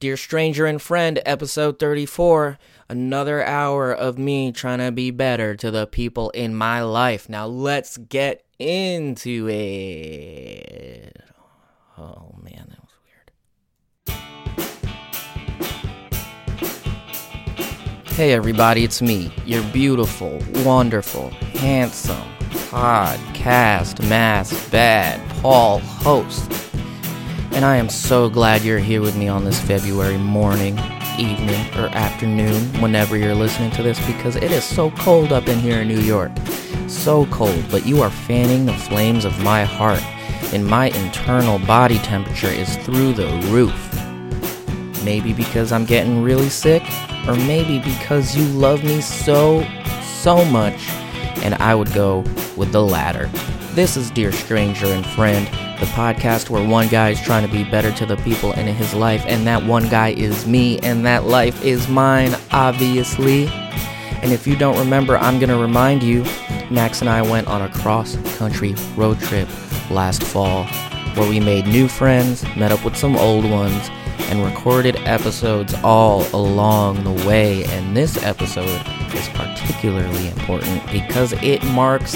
Dear Stranger and Friend, episode 34. Another hour of me trying to be better to the people in my life. Now let's get into it. Oh man, that was weird. Hey everybody, it's me, your beautiful, wonderful, handsome, podcast, mask, bad, Paul host. And I am so glad you're here with me on this February morning, evening, or afternoon, whenever you're listening to this, because it is so cold up in here in New York. So cold, but you are fanning the flames of my heart, and my internal body temperature is through the roof. Maybe because I'm getting really sick, or maybe because you love me so, so much, and I would go with the latter. This is Dear Stranger and Friend the podcast where one guy is trying to be better to the people in his life, and that one guy is me, and that life is mine, obviously. And if you don't remember, I'm going to remind you Max and I went on a cross country road trip last fall where we made new friends, met up with some old ones, and recorded episodes all along the way. And this episode is particularly important because it marks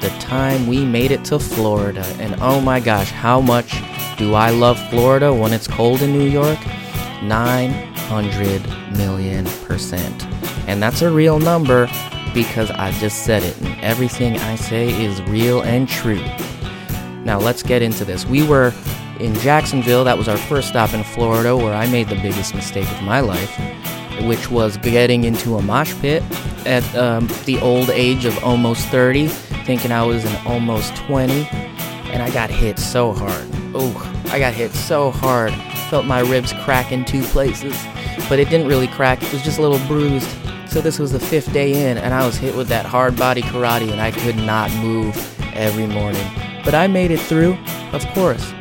the time we made it to Florida. And oh my gosh, how much do I love Florida when it's cold in New York? 900 million percent. And that's a real number because I just said it, and everything I say is real and true. Now let's get into this. We were in Jacksonville, that was our first stop in Florida, where I made the biggest mistake of my life, which was getting into a mosh pit at um, the old age of almost 30 thinking I was an almost 20, and I got hit so hard. Oh, I got hit so hard. Felt my ribs crack in two places, but it didn't really crack. It was just a little bruised. So this was the fifth day in, and I was hit with that hard body karate, and I could not move every morning. But I made it through, of course.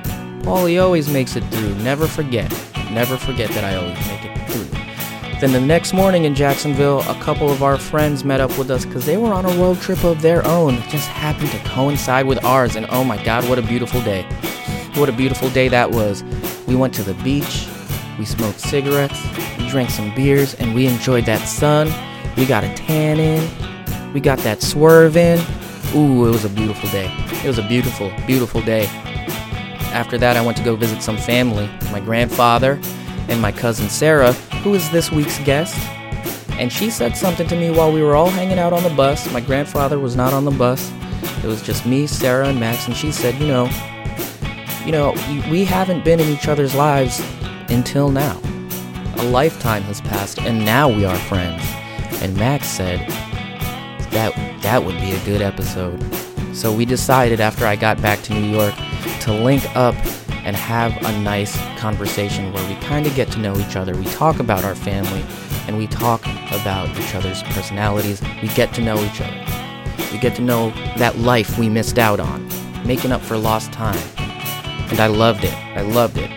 Paulie always makes it through. Never forget. Never forget that I always make it. Then the next morning in Jacksonville, a couple of our friends met up with us because they were on a road trip of their own. Just happened to coincide with ours, and oh my god, what a beautiful day! What a beautiful day that was. We went to the beach, we smoked cigarettes, we drank some beers, and we enjoyed that sun. We got a tan in, we got that swerve in. Ooh, it was a beautiful day. It was a beautiful, beautiful day. After that, I went to go visit some family. My grandfather and my cousin Sarah, who is this week's guest. And she said something to me while we were all hanging out on the bus. My grandfather was not on the bus. It was just me, Sarah, and Max. And she said, you know, you know, we haven't been in each other's lives until now. A lifetime has passed, and now we are friends. And Max said that that would be a good episode. So we decided after I got back to New York to link up and have a nice conversation where we kind of get to know each other. We talk about our family and we talk about each other's personalities. We get to know each other. We get to know that life we missed out on, making up for lost time. And I loved it. I loved it.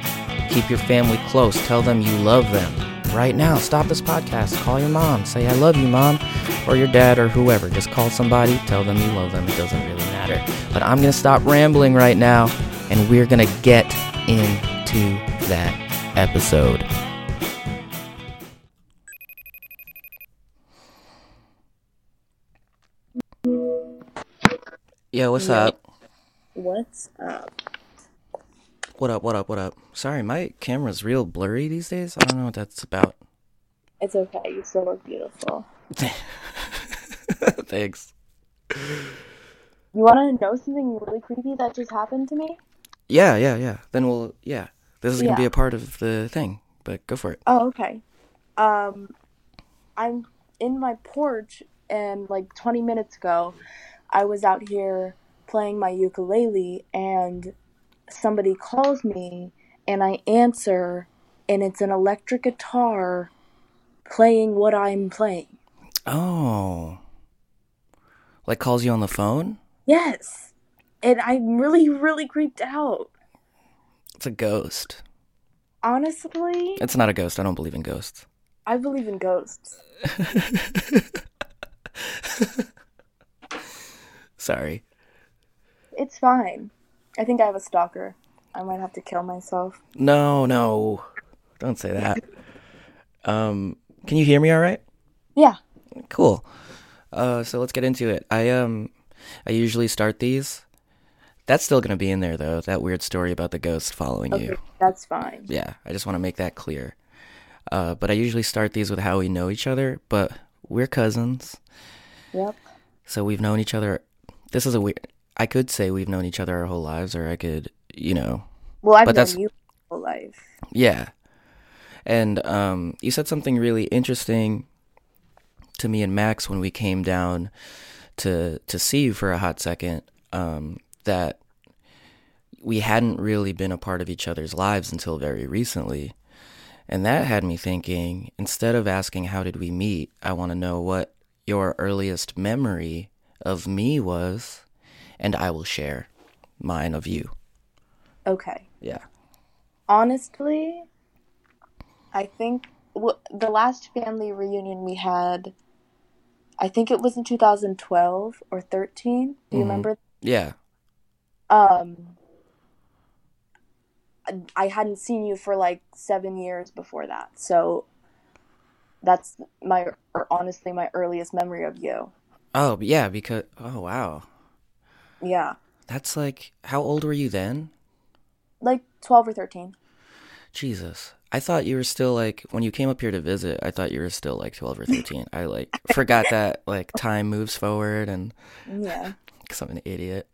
Keep your family close. Tell them you love them. Right now, stop this podcast. Call your mom. Say, I love you, mom. Or your dad or whoever. Just call somebody. Tell them you love them. It doesn't really matter. But I'm going to stop rambling right now and we're going to get into that episode. Yo, what's up? What's up? What up, what up, what up? Sorry, my camera's real blurry these days. I don't know what that's about. It's okay. You still look beautiful. Thanks. You want to know something really creepy that just happened to me? Yeah, yeah, yeah. Then we'll, yeah. This is going to Yeah. be a part of the thing, but go for it. Oh, okay. Um, I'm in my porch, and like 20 minutes ago, I was out here playing my ukulele, and somebody calls me, and I answer, and it's an electric guitar playing what I'm playing. Oh. Like calls you on the phone? Yes. And I'm really, really creeped out. It's a ghost. Honestly, It's not a ghost. I don't believe in ghosts. I believe in ghosts. Sorry. It's fine. I think I have a stalker. I might have to kill myself. No, no. Don't say that. Um, can you hear me all right? Yeah. Cool. Uh, so let's get into it. I um, I usually start these. That's still gonna be in there though. That weird story about the ghost following Okay, you. that's fine. Yeah, I just want to make that clear. Uh, but I usually start these with how we know each other. But we're cousins, Yep. so we've known each other. This is a weird. I could say we've known each other our whole lives, or I could, you know, Well, I've But known that's- you my whole life. Yeah. And um, you said something really interesting to me and Max when we came down to to see you for a hot second. Um, that we hadn't really been a part of each other's lives until very recently, and that had me thinking. Instead of asking how did we meet, I want to know what your earliest memory of me was, and I will share mine of you. Okay. Yeah. Honestly, I think w- the last family reunion we had, I think it was in 2012 or 13. Do you Mhm. remember? Yeah. Um, I- hadn't seen you for like seven years before that, so that's my or honestly my earliest memory of you. Oh, yeah, because oh wow. Yeah, That's like how old were you then? like 12 or 13. Jesus. I thought you were still like when you came up here to visit, I thought you were still like 12 or 13. I like forgot that like time moves forward and Yeah. cuz I'm an idiot.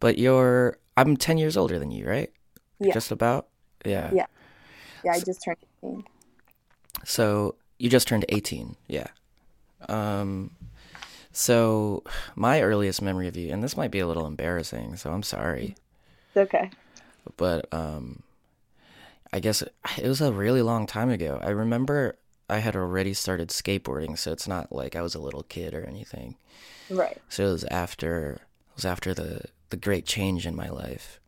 But you're I'm 10 years older than you, right? Yeah. Just about? Yeah. Yeah. Yeah, I just turned 18. So you just turned 18. Yeah. Um so my earliest memory of you and this might be a little embarrassing, so I'm sorry. It's okay. but um I guess it, it was a really long time ago. I remember I had already started skateboarding, so it's not like I was a little kid or anything. Right. So it was after it was after the the great change in my life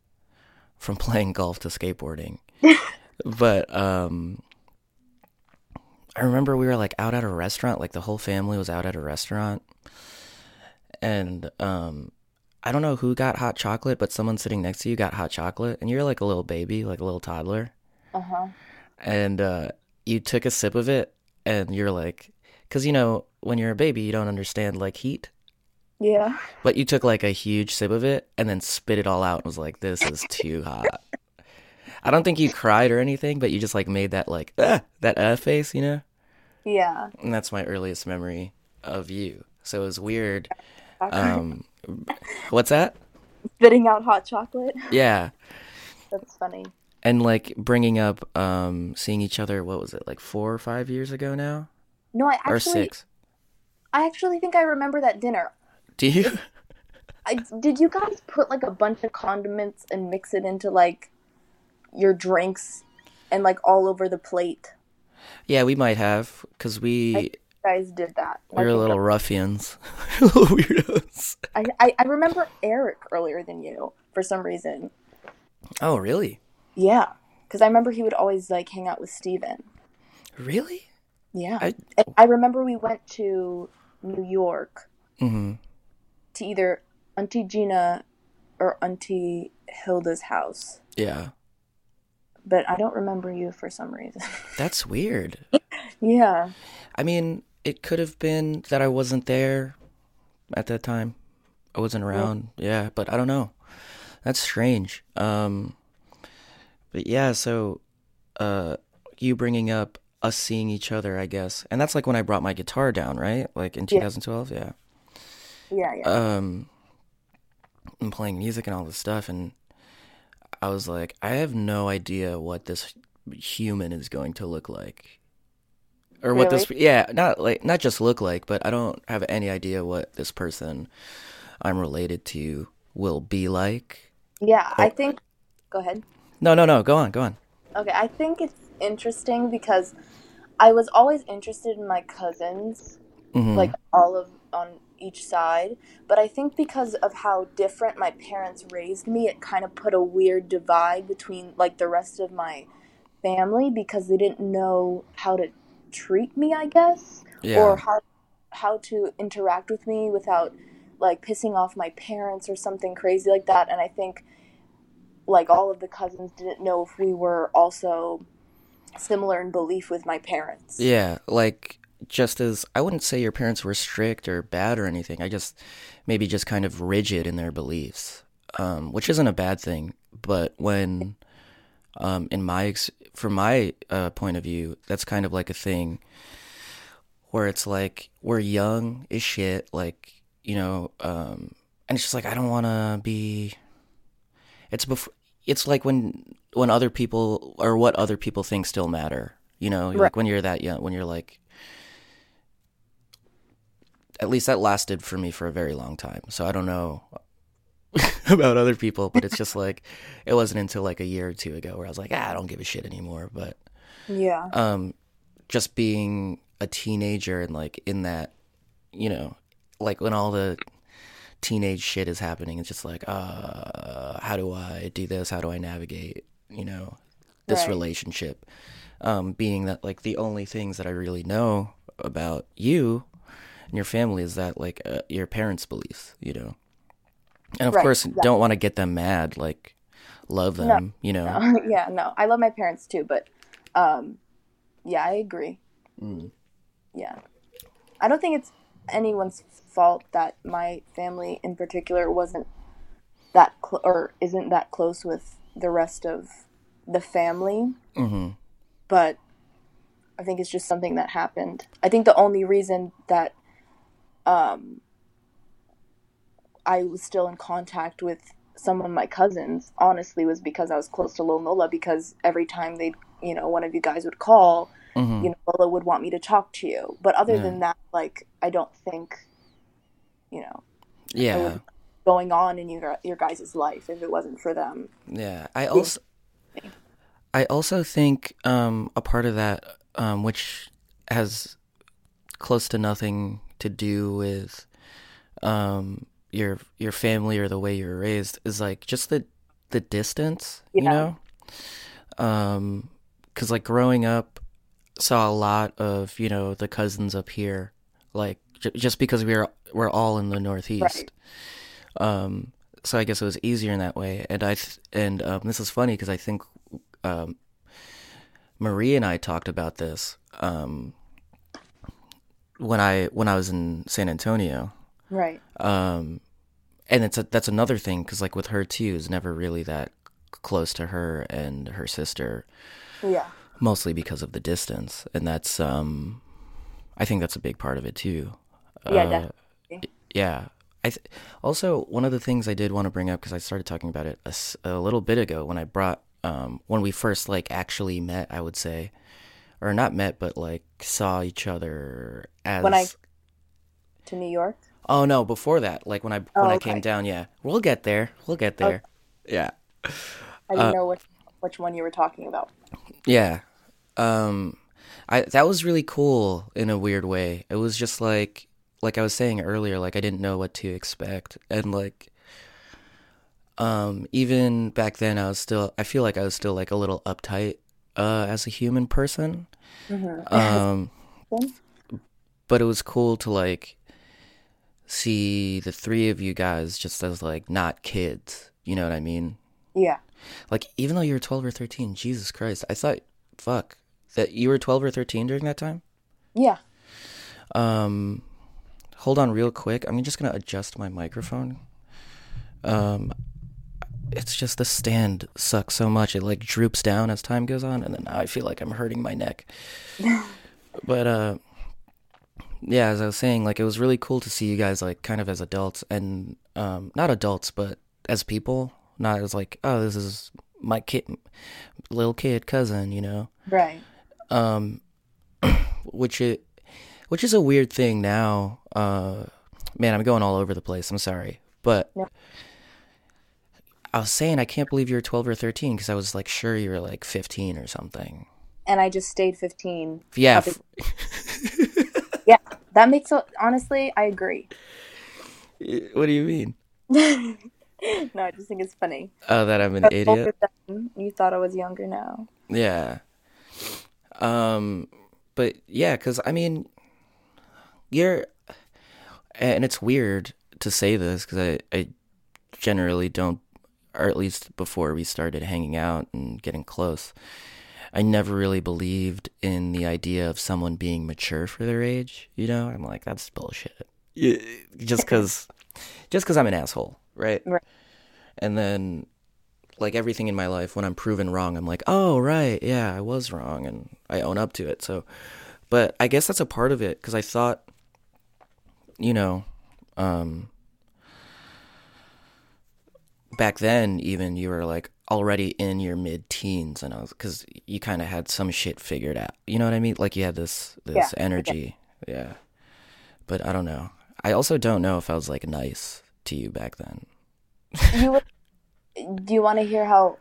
from playing golf to skateboarding. but um I remember we were like out at a restaurant, like the whole family was out at a restaurant. And um I don't know who got hot chocolate, but someone sitting next to you got hot chocolate and you're like a little baby, like a little toddler Uh huh. and uh, you took a sip of it and you're like because you know when you're a baby you don't understand like heat Yeah. but you took like a huge sip of it and then spit it all out and was like this is too hot i don't think you cried or anything but you just like made that like ah, that uh face you know Yeah. and that's my earliest memory of you so it was weird um what's that Spitting out hot chocolate. yeah That's funny. and like bringing up um seeing each other what was it like four or five years ago now No, I or actually, six I actually think I remember that dinner. Do you I, did you guys put like a bunch of condiments and mix it into like your drinks and like all over the plate? Yeah, we might have because we guys did that. we were little ruffians, little weirdos. I, I, I remember Eric earlier than you for some reason. Oh, really? Yeah, because I remember he would always like hang out with Steven. Really? Yeah, I- And I remember we went to New York hmm to either Auntie Gina or Auntie Hilda's house, Yeah, but I don't remember you for some reason. that's weird. yeah, I mean, it could have been that I wasn't there at that time. I wasn't around. Yeah, but I don't know. That's strange. Um, but yeah, so uh, you bringing up us seeing each other, I guess, and that's like when I brought my guitar down, right? Like in 2012. Yeah. yeah, yeah. Yeah. Um and playing music and all this stuff and I was like I have no idea what this human is going to look like or what this yeah not like not just look like but I don't have any idea what this person I'm related to will be like yeah. I think. Go ahead. no no no go on go on Okay, I think it's interesting because I was always interested in my cousins, Mhm. like all of on each side, but I think because of how different my parents raised me, it kind of put a weird divide between like the rest of my family because they didn't know how to treat me, I guess, yeah or how how to interact with me without like pissing off my parents or something crazy like that. And I think like all of the cousins didn't know if we were also similar in belief with my parents. Yeah, like just as I wouldn't say your parents were strict or bad or anything. I just maybe just kind of rigid in their beliefs, um, which isn't a bad thing. But when, um, in my ex- from my uh, point of view, that's kind of like a thing where it's like we're young as shit, like you know, um, and it's just like I don't want to be. It's before. It's like when when other people or what other people think still matter. You know, Right. like when you're that young, when you're like. At least that lasted for me for a very long time. So I don't know about other people, but it's just like it wasn't until like a year or two ago where I was like, ah, I don't give a shit anymore. But Yeah. um just being a teenager and like in that you know like when all the teenage shit is happening it's just like uh how do i do this how do i navigate you know this Right. relationship um being that like the only things that i really know about you and your family is that like uh, your parents beliefs you know and of Right, course yeah. don't want to get them mad like love them you know yeah, no. I love my parents too, but um yeah, I agree. Mm. Yeah. I don't think it's anyone's fault that my family in particular wasn't that cl- or isn't that close with the rest of the family, hmm but I think it's just something that happened. I think the only reason that um I was still in contact with some of my cousins, honestly, was because I was close to Lola because every time they, you know, one of you guys would call, hmm you know, Lola would want me to talk to you. But other Yeah. than that, like, I don't think, you know, yeah going on in your your guys' life if it wasn't for them. Yeah, I also I also think um, a part of that, um, which has close to nothing to do with um, your your family or the way you were raised, is like just the the distance, you know. Um, because like growing up, saw a lot of you know the cousins up here, like j- just because we were we're all in the Northeast. Um, so I guess it was easier in that way. And I th- and um, this is funny because I think um, Marie and I talked about this um, when I when I was in San Antonio. Right. Um, and it's a, that's another thing because like with her too, is never really that close to her and her sister, Yeah. mostly because of the distance, and that's um, I think that's a big part of it too. Yeah, Uh, definitely. yeah. I th- also one of the things I did want to bring up because I started talking about it a little bit ago when I brought um when we first like actually met, I would say, or not met, but like saw each other as. When I- To New York. Oh no, before that, like when I when Oh, I came down, yeah, we'll get there, we'll get there. Yeah, I didn't know which which one you were talking about. yeah. Um, I that was really cool in a weird way. It was just like like I was saying earlier, like I didn't know what to expect, and like um even back then I was still I feel like I was still like a little uptight uh as a human person. Mm-hmm. Um but it was cool to like see the three of you guys just as like not kids, you know what I mean? Yeah. Like even though you were 12 or 13, Jesus Christ. I thought fuck that you were 12 or 13 during that time? Yeah. Um, hold on real quick. I'm just gonna adjust my microphone. Um, it's just the stand sucks so much. It like droops down as time goes on, and then now I feel like I'm hurting my neck. but uh, yeah, as I was saying, like it was really cool to see you guys like kind of as adults, and um, not adults, but as people. Not as like, oh, this is my kid, little kid cousin, you know Right. um which it which is a weird thing now uh man i'm going all over the place i'm sorry but. I was saying i can't believe you were 12 or 13 because i was like sure you were like 15 or something And I just stayed 15. yeah f- Yeah. That makes a, honestly, I agree. what do you mean no, I just think it's funny. oh that i'm an idiot You thought I was younger now. Yeah. Um, but yeah, because I mean, you're, and it's weird to say this because I, I generally don't, or at least before we started hanging out and getting close, I never really believed in the idea of someone being mature for their age. You know, I'm like that's bullshit. Yeah, just because, just because I'm an asshole, right? Right. And then, like everything in my life, when I'm proven wrong, I'm like, oh right, yeah, I was wrong, and I own up to it. So, but I guess that's a part of it because I thought, you know, um, back then even you were like already in your mid teens and I was because you kind of had some shit figured out. You know what I mean? Like you had this this Yeah, energy, yeah. But I don't know. I also don't know if I was like nice to you back then. You would, do you want to hear how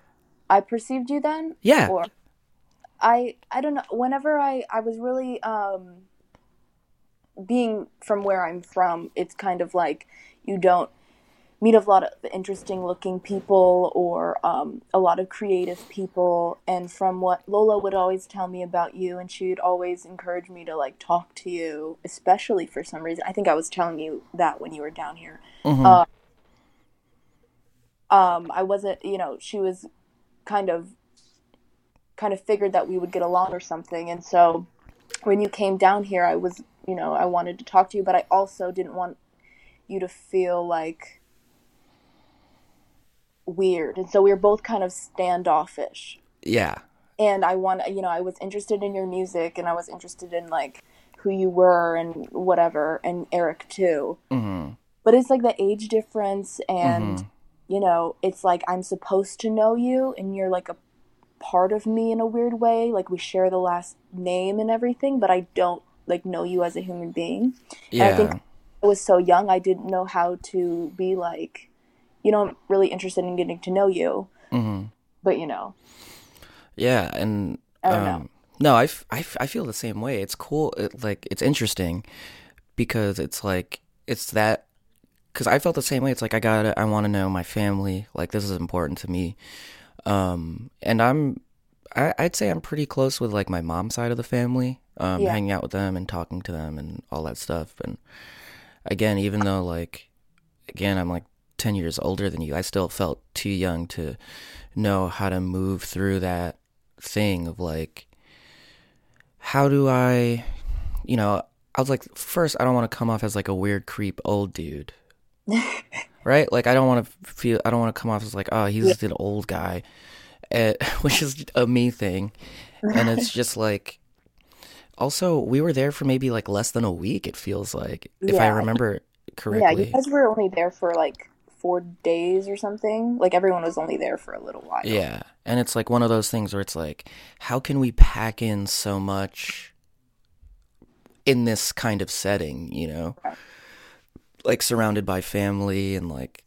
I perceived you then? Yeah. Or I I don't know. Whenever I I was really um being from where I'm from, it's kind of like you don't meet a lot of interesting looking people or um, a lot of creative people. And from what Lola would always tell me about you, and she'd always encourage me to like talk to you, especially for some reason. I think I was telling you that when you were down here. Mhm. Uh, um, I wasn't, you know, she was kind of kind of figured that we would get along or something. And so when you came down here, I was, you know, I wanted to talk to you, but I also didn't want you to feel like weird. And so we were both kind of standoffish. yeah. And I want, you know, I was interested in your music and I was interested in like who you were and whatever, and Eric too. hmm But it's like the age difference and Mhm. you know, it's like I'm supposed to know you and you're like a part of me in a weird way. Like we share the last name and everything, but I don't like know you as a human being. Yeah. And I think I was so young, I didn't know how to be like, you know, I'm really interested in getting to know you, hmm but you know, Yeah, and I don't know. um, no, I, f- I, f- I feel the same way. It's cool. It, like it's interesting because it's like it's that because I felt the same way. It's like I gotta, I want to know my family. Like this is important to me. Um, and I'm, I, I'd say I'm pretty close with like my mom's side of the family. Um, Yeah. hanging out with them and talking to them and all that stuff. And again, even though like, again, I'm like ten years older than you, I still felt too young to know how to move through that thing of like how do I you know, I was like first I don't want to come off as like a weird creep old dude. right? Like I don't want to feel I don't want to come off as like oh, he's just an old guy. Eh, which is a me thing. And it's just like also we were there for maybe like less than a week it feels like if I remember correctly. yeah, you guys were only there for like four days or something. Like everyone was only there for a little while. Yeah. And it's like one of those things where it's like, how can we pack in so much in this kind of setting, you know? Right. Like surrounded by family and like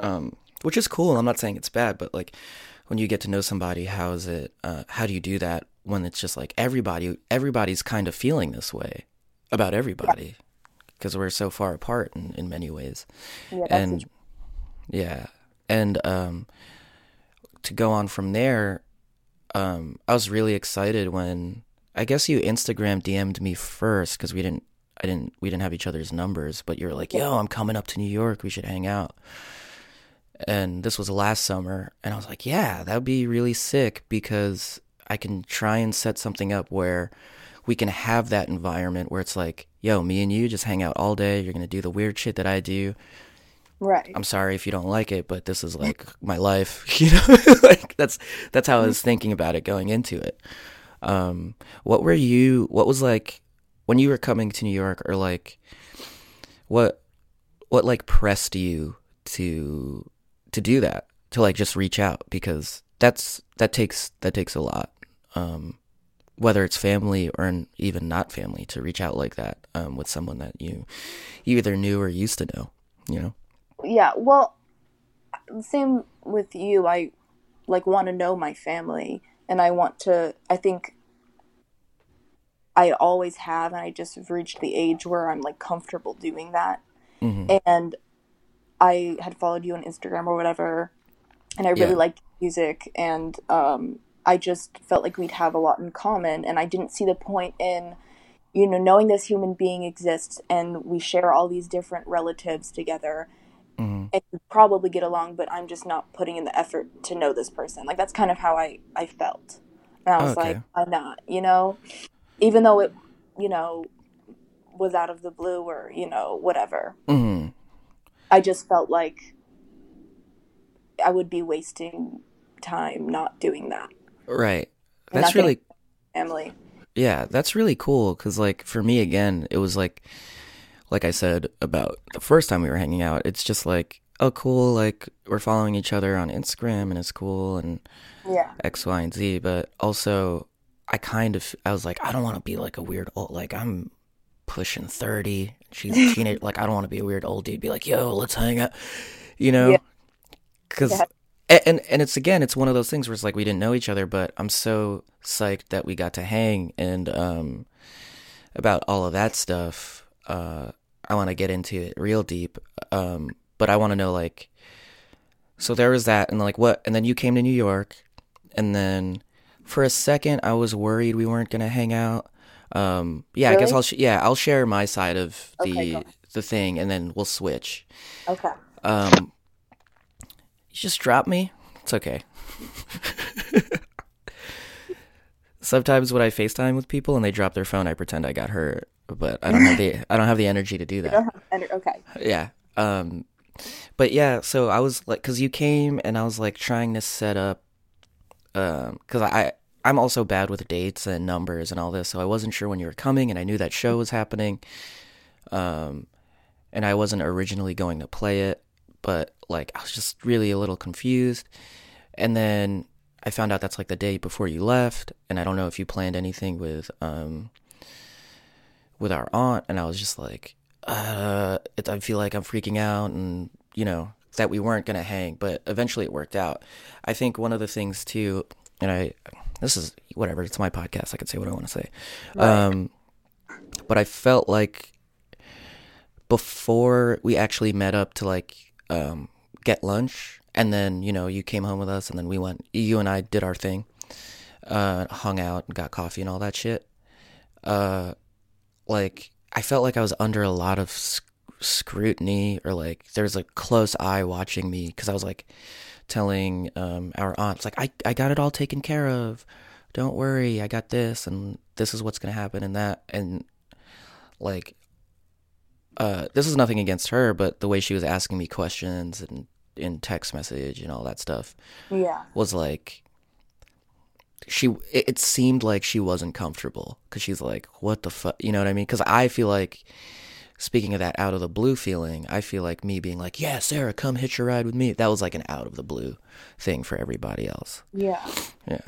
um which is cool. I'm not saying it's bad, but like when you get to know somebody, how is it uh how do you do that when it's just like everybody everybody's kind of feeling this way about everybody because we're so far apart in, in many ways Yeah, and yeah. And um to go on from there um i was really excited when i guess you instagram dm'd me first because we didn't i didn't we didn't have each other's numbers but you were like yo i'm coming up to new york. We should hang out. And this was last summer and i was like yeah that would be really sick because i can try and set something up where we can have that environment where it's like yo me and you just hang out all day. You're gonna do the weird shit that i do right. I'm sorry if you don't like it, but this is like my life, you know. like that's that's how I was thinking about it going into it. Um, what were you? What was like when you were coming to New York, or like what what like pressed you to to do that to like just reach out because that's that takes that takes a lot. Um, whether it's family or even not family to reach out like that um, with someone that you you either knew or used to know, you know. Yeah, well, same with you. I like want to know my family and I want to I think I always have and I just have reached the age where I'm like comfortable doing that. hmm And I had followed you on Instagram or whatever and I really Yeah. liked music and um I just felt like we'd have a lot in common and I didn't see the point in you know knowing this human being exists and we share all these different relatives together hmm and probably get along, but I'm just not putting in the effort to know this person. Like that's kind of how I I felt. And I was Okay. like, why not? You know, even though it, you know, was out of the blue or you know whatever. hmm I just felt like I would be wasting time not doing that. Right. That's really family. Yeah, that's really cool because, like, for me, again, it was like, like I said about the first time we were hanging out, it's just like, oh, cool, like, we're following each other on Instagram and it's cool and Yeah. X, Y, and Z. But also, I kind of, I was like, I don't want to be like a weird old, like, I'm pushing 30. She's a teenager. like, I don't want to be a weird old dude, be like, yo, let's hang out, you know? Yeah. Because, Yeah. and, and it's again, it's one of those things where it's like we didn't know each other, but I'm so psyched that we got to hang and, um, about all of that stuff. Uh, I want to get into it real deep. Um, but I want to know, like, so there was that, and like, what, and then you came to New York, and then for a second, I was worried we weren't gonna hang out. Um, yeah, I guess I'll, sh- yeah, I'll share my side of the Okay, the thing, and then we'll switch. Okay. Um, you just drop me. It's okay. Sometimes when I FaceTime with people and they drop their phone, I pretend I got hurt, but I don't have the I don't have the energy to do that. And- Okay. Yeah. Um, but yeah, so I was like, cause you came and I was like trying to set up, um, cause I, I'm also bad with dates and numbers and all this, so I wasn't sure when you were coming and I knew that show was happening. Um, and I wasn't originally going to play it, but like I was just really a little confused. And then I found out that's like the day before you left, and I don't know if you planned anything with, um, with our aunt, and I was just like, uh, it, I feel like I'm freaking out, and you know that we weren't gonna hang, but eventually it worked out. I think one of the things too, and I, this is whatever, it's my podcast, I can say what I want to say. Right. Um, but I felt like before we actually met up to like um get lunch, and then you know you came home with us, and then we went, you and I did our thing, uh, hung out and got coffee and all that shit. Uh, like I felt like I was under a lot of sc- scrutiny or like there's a close eye watching me because I was like telling um our aunts like I I got it all taken care of. Don't worry, I got this and this is what's going to happen and that and like uh this is nothing against her but the way she was asking me questions and in text message and all that stuff Yeah. was like she it, seemed like she wasn't comfortable because she's like what the fuck you know what i mean? Because i feel like speaking of that out of the blue feeling i feel like me being like yeah sarah come hitch a ride with me. That was like an out of the blue thing for everybody else. Yeah. yeah.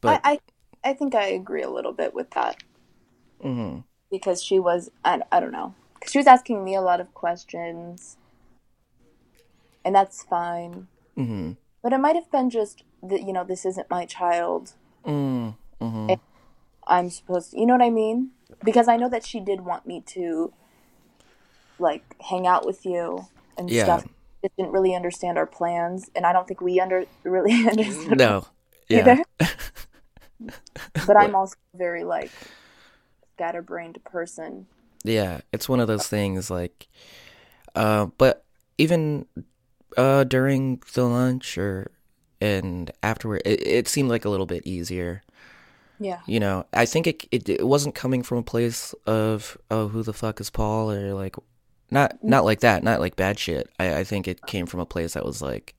But I, I I think I agree a little bit with that. Hmm because she was I, I don't know. 'Cause she was asking me a lot of questions, and that's fine. hmm But it might have been just that you know this isn't my child. mm hmm I'm supposed to, you know what I mean? Because I know that she did want me to like hang out with you and Yeah. stuff. Just didn't really understand our plans, and I don't think we under really understood. no yeah. But I'm also very like scatterbrained person. Yeah, it's one of those things like uh but even uh during the lunch or and afterward it, it seemed like a little bit easier. Yeah. You know, I think it, it it wasn't coming from a place of oh who the fuck is Paul or like not not like that, not like bad shit. I I think it came from a place that was like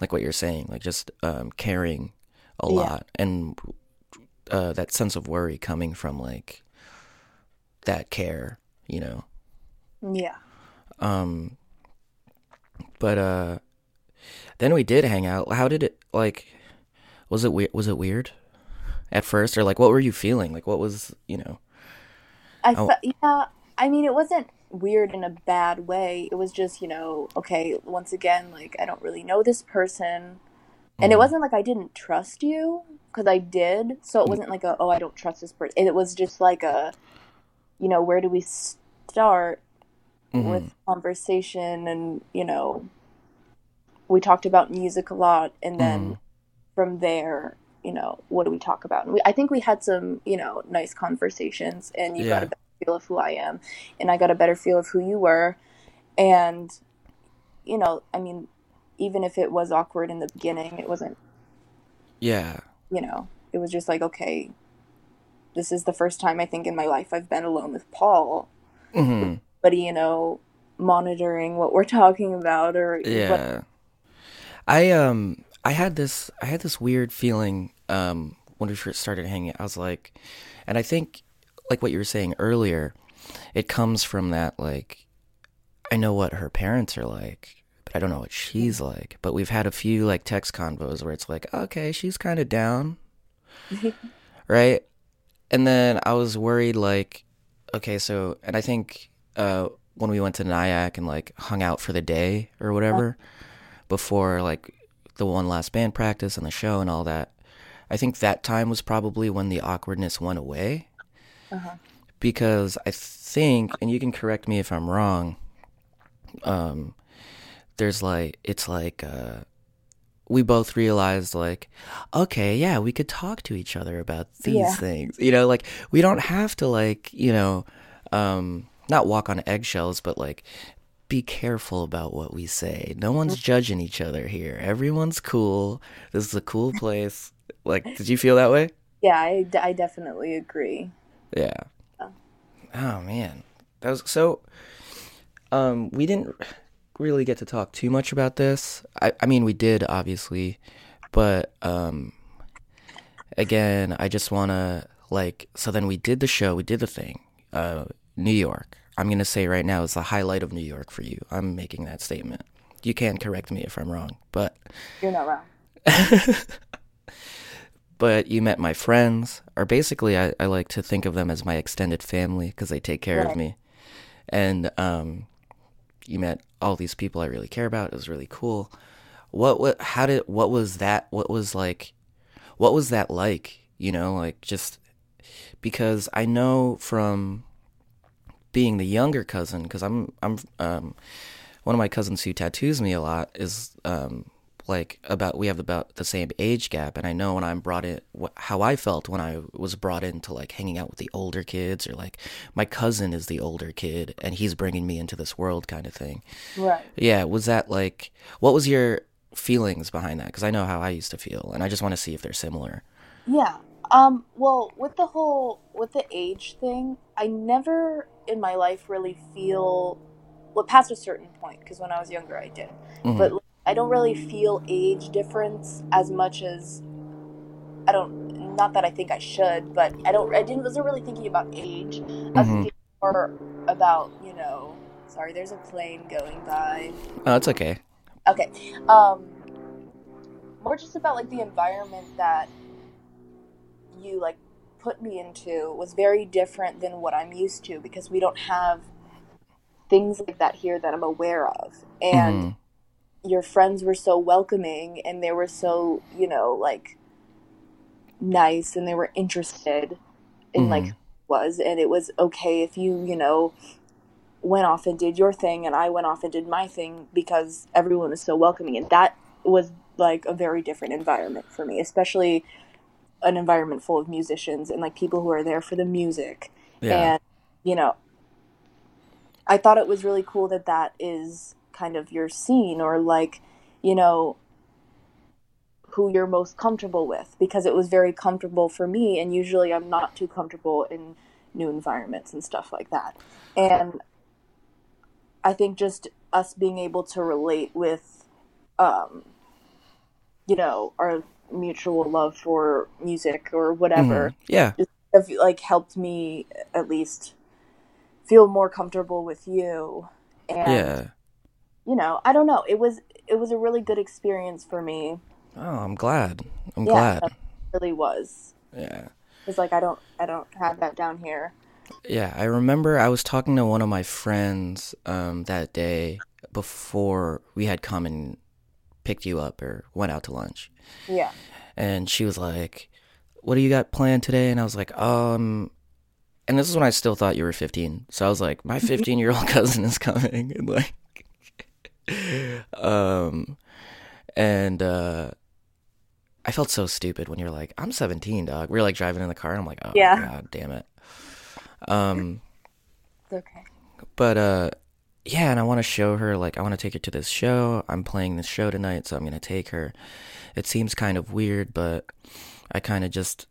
like what you're saying, like just um caring a Yeah. lot and uh that sense of worry coming from like that care, you know. Yeah. Um but uh then we did hang out. How did it like was it weird was it weird at first or like what were you feeling? Like what was, you know. I Oh. fe- yeah. I mean, it wasn't weird in a bad way. It was just, you know, okay, once again, like I don't really know this person. And it Mhm. wasn't like I didn't trust you because I did. So it wasn't like a oh I don't trust this person. It was just like a you know, where do we start Mhm. with conversation and, you know, we talked about music a lot and then Mhm. from there, you know, what do we talk about? And we, I think we had some, you know, nice conversations and you got a better feel of who I am and I got a better feel of who you were. And, you know, I mean, even if it was awkward in the beginning, it wasn't, Yeah. you know, it was just like, okay, this is the first time I think in my life I've been alone with Paul. hmm But you know, monitoring what we're talking about or what, Yeah. I um I had this I had this weird feeling um when we first started hanging out. I was like and I think like what you were saying earlier, it comes from that like I know what her parents are like, but I don't know what she's like. But we've had a few like text convos where it's like, okay, she's kind of down, right? And then I was worried like, okay, so and I think uh when we went to Nyack and like hung out for the day or whatever before like the one last band practice and the show and all that. I think that time was probably when the awkwardness went away. Uh-huh. Because I think, and you can correct me if I'm wrong, um, there's like, it's like, uh, we both realized like, okay, yeah, we could talk to each other about these Yeah. things. You know, like we don't have to like, you know, um, not walk on eggshells, but like be careful about what we say. No one's judging each other here. Everyone's cool. This is a cool place. Like, did you feel that way? yeah, I, d- I definitely agree. Yeah. Oh man, that was so. Um, we didn't really get to talk too much about this. I, I mean, we did obviously, but um, again, I just wanna like. So then we did the show. We did the thing. Uh, New York. I'm gonna say right now is the highlight of New York for you. I'm making that statement. You can correct me if I'm wrong, but You're not wrong. but you met my friends, or basically, I, I like to think of them as my extended family because they take care of me. And um, you met all these people I really care about. It was really cool. What what how did what was that? What was like? What was that like? You know, like just because I know from being the younger cousin, because I'm I'm um one of my cousins who tattoos me a lot is um like about we have about the same age gap and i know when i'm brought in wh- how i felt when i was brought into like hanging out with the older kids or like my cousin is the older kid and he's bringing me into this world kind of thing Right. yeah was that like what was your feelings behind that because i know how i used to feel and i just want to see if they're similar Yeah. Um, well, with the whole with the age thing, I never in my life really feel well past a certain point because when I was younger I did. Mhm. But like, I don't really feel age difference as much as I don't not that I think I should, but I don't I didn't wasn't really thinking about age. I was Mhm. thinking more about, you know, sorry, there's a plane going by. oh it's okay Okay. Um more just about like the environment that you like put me into was very different than what I'm used to because we don't have things like that here that I'm aware of. And Mhm. your friends were so welcoming and they were so, you know, like nice and they were interested in like Mhm. who I was and it was okay if you, you know, went off and did your thing and I went off and did my thing because everyone was so welcoming and that was like a very different environment for me, especially an environment full of musicians and like people who are there for the music. yeah And you know, I thought it was really cool that that is kind of your scene or like, you know, who you're most comfortable with because it was very comfortable for me and usually I'm not too comfortable in new environments and stuff like that. And I think just us being able to relate with um you know, our mutual love for music or whatever Mhm. yeah. have like helped me at least feel more comfortable with you. And yeah. you know i don't know. It was it was a really good experience for me. Oh i'm glad. I'm yeah glad. it really was. Yeah. It's like i don't i don't have that down here. Yeah, I remember I was talking to one of my friends um, that day before we had come and picked you up or went out to lunch. yeah And she was like, What do you got planned today? And I was like, Um, and this is when I still thought you were 15. So I was like, My 15 year old cousin is coming. And like, um, and, uh, I felt so stupid when you're like, I'm 17, dog. We are like driving in the car and I'm like, oh, Yeah. god damn it. Um, it's okay but uh yeah and i want to show her like i want to take her to this show. I'm playing this show tonight so i'm gonna take her. It seems kind of weird but I kind of just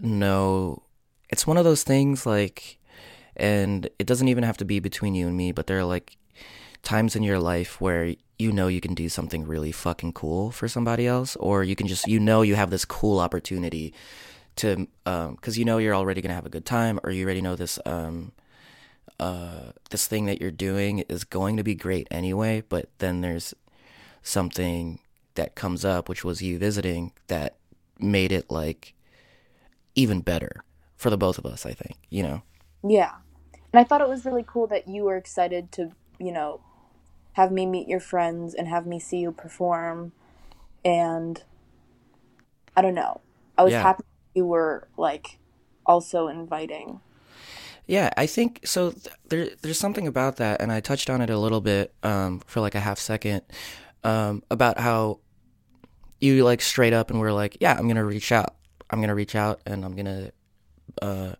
know it's one of those things like and it doesn't even have to be between you and me, but there are like times in your life where you know you can do something really fucking cool for somebody else or you can just you know you have this cool opportunity to um cuz you know you're already going to have a good time or you already know this um uh this thing that you're doing is going to be great anyway, but then there's something that comes up which was you visiting that made it like even better for the both of us, I think, you know. Yeah. And I thought it was really cool that you were excited to, you know, have me meet your friends and have me see you perform. And I don't know. I was Yeah. happy you were like also inviting. Yeah, I think so. Th- there, there's something about that, and I touched on it a little bit um, for like a half second um, about how you like straight up and were like, "Yeah, I'm gonna reach out. I'm gonna reach out, and I'm gonna uh,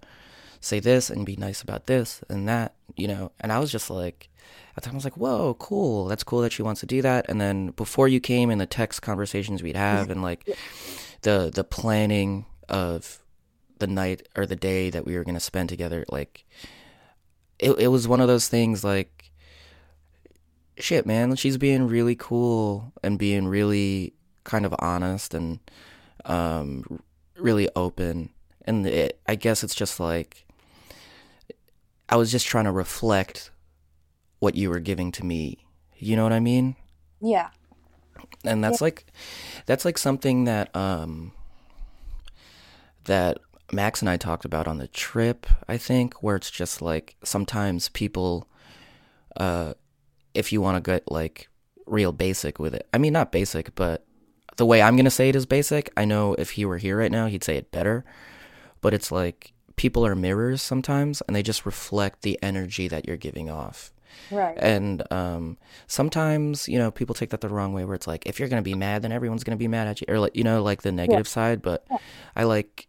say this and be nice about this and that," you know. And I was just like, at the time, I was like, "Whoa, cool. That's cool that she wants to do that." And then before you came, in the text conversations we'd have, and like the the planning of the night or the day that we were gonna spend together, like it it was one of those things like shit, man, she's being really cool and being really kind of honest and um really open. And it, I guess it's just like I was just trying to reflect what you were giving to me. You know what I mean? Yeah. and that's like that's like something that um that Max and I talked about on the trip, I think, where it's just like sometimes people uh if you want to get like real basic with it. I mean not basic, but the way I'm going to say it is basic. I know if he were here right now, he'd say it better. But it's like people are mirrors sometimes and they just reflect the energy that you're giving off. Right. And um, sometimes, you know, people take that the wrong way where it's like, if you're going to be mad, then everyone's going to be mad at you. Or, like, you know, like the negative side. But I like,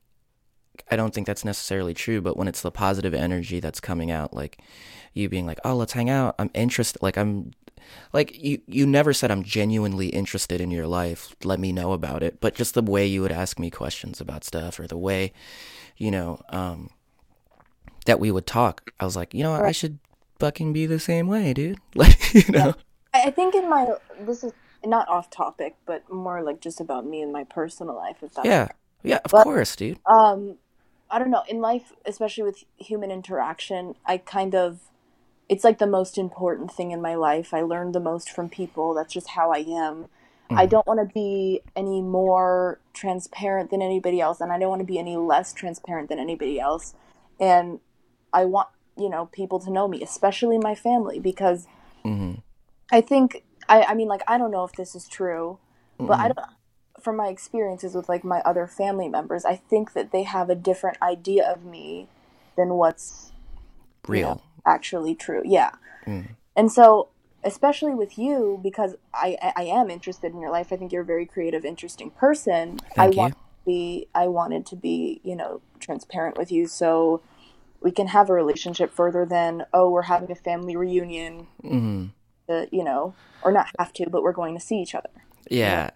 I don't think that's necessarily true. But when it's the positive energy that's coming out, like you being like, oh, let's hang out. I'm interested. Like, I'm, like, you, you never said I'm genuinely interested in your life. Let me know about it. But just the way you would ask me questions about stuff or the way, you know, um, that we would talk, I was like, you know what? I should fucking be the same way, dude. Like, you know? I I think in my this is not off topic, but more like just about me and my personal life. If Yeah. Yeah, of But- course, dude. um, I don't know. In life, especially with human interaction, I kind of it's like the most important thing in my life. I learned the most from people. That's just how I am. I don't want to be any more transparent than anybody else, and I don't want to be any less transparent than anybody else. And I want, you know, people to know me, especially my family, because Mhm. I think I, I mean like I don't know if this is true, but I don't from my experiences with like my other family members, I think that they have a different idea of me than what's Real. actually true. Yeah. Mm. And so especially with you because I, I am interested in your life. I think you're a very creative, interesting person. I you. want to be I wanted to be, you know, transparent with you so we can have a relationship further than oh, we're having a family reunion hmm to, you know, or not have to, but we're going to see each other. Yeah.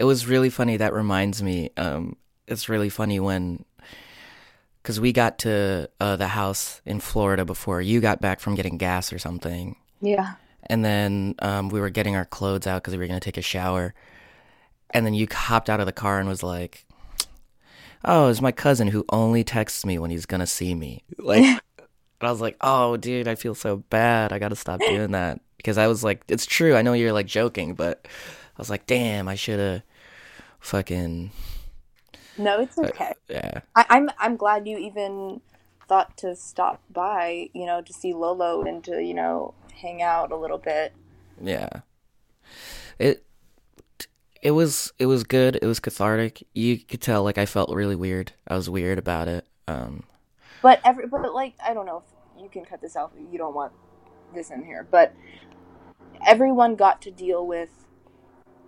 It was really funny. That reminds me. Um, it's really funny when, because we got to uh, the house in Florida before you got back from getting gas or something. Yeah. And then um, we were getting our clothes out because we were going to take a shower. And then you hopped out of the car and was like, oh, it's my cousin who only texts me when he's going to see me. Like, and I was like, oh, dude, I feel so bad. I got to stop doing that. Because I was like, it's true. I know you're like joking, but I was like, damn, I should have fucking, No, it's okay. yeah. I, I'm I'm glad you even thought to stop by, you know, to see Lolo and to, you know, hang out a little bit. Yeah. It it was it was good. It was cathartic. You could tell like I felt really weird. I was weird about it. Um But every but like I don't know if you can cut this out you don't want this in here, but everyone got to deal with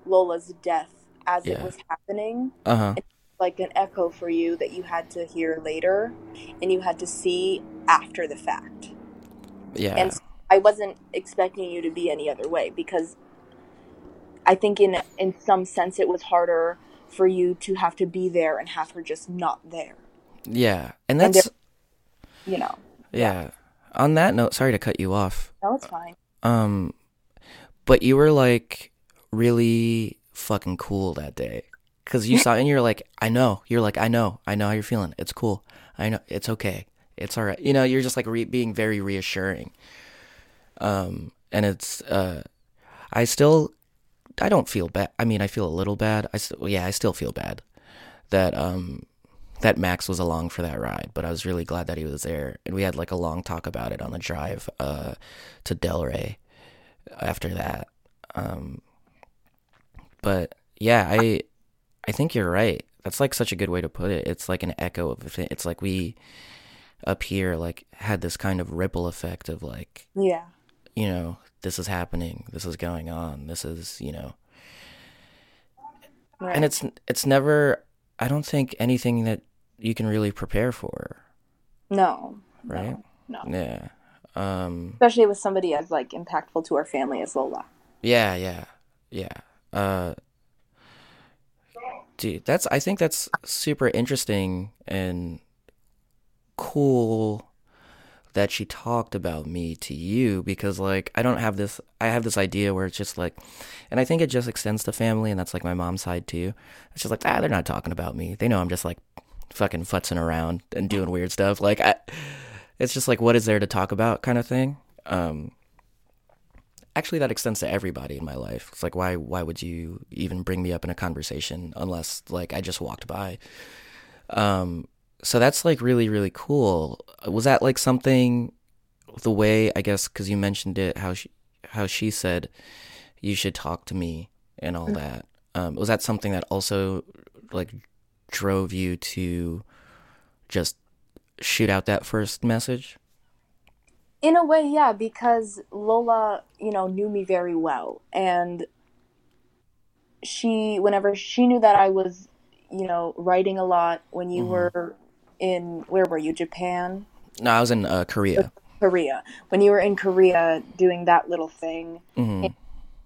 Lola's death as it was happening. uh-huh. Like an echo for you that you had to hear later and you had to see after the fact. Yeah. And I wasn't expecting you to be any other way because I think in in some sense it was harder for you to have to be there and have her just not there. Yeah. And And that's You know. yeah. On that note, sorry to cut you off. No, it's fine. Um but you were like really fucking cool that day. Cuz you saw and you're like, "I know." You're like, "I know. I know how you're feeling. It's cool. I know. It's okay. It's all right." You know, you're just like re- being very reassuring. Um and it's uh I still I don't feel bad. I mean, I feel a little bad. I still yeah, I still feel bad that um that Max was along for that ride, but I was really glad that he was there. And we had like a long talk about it on the drive uh, to Delray after that. Um, but yeah, I I think you're right. That's like such a good way to put it. It's like an echo of it. It's like we up here like had this kind of ripple effect of like Yeah. you know this is happening, this is going on, this is you know Right. and it's it's never I don't think anything that you can really prepare for, no. right? No. Yeah. Um Especially with somebody as like impactful to our family as Lola. yeah, yeah. Yeah. Uh dude, that's I think that's super interesting and cool that she talked about me to you because like I don't have this I have this idea where it's just like and I think it just extends to family and that's like my mom's side too. It's just like ah they're not talking about me. They know I'm just like fucking futzing around and doing weird stuff. Like I it's just like what is there to talk about kind of thing. Um actually that extends to everybody in my life. It's like why why would you even bring me up in a conversation unless like I just walked by. Um so that's like really really cool. Was that like something the way I guess cuz you mentioned it how she how she said you should talk to me and all that. Um was that something that also like drove you to just shoot out that first message? In a way, yeah, because Lola, you know, knew me very well. And she, whenever she knew that I was, you know, writing a lot when you were in, where were you, Japan? No, I was in uh, Korea. Korea. When you were in Korea doing that little thing. hmm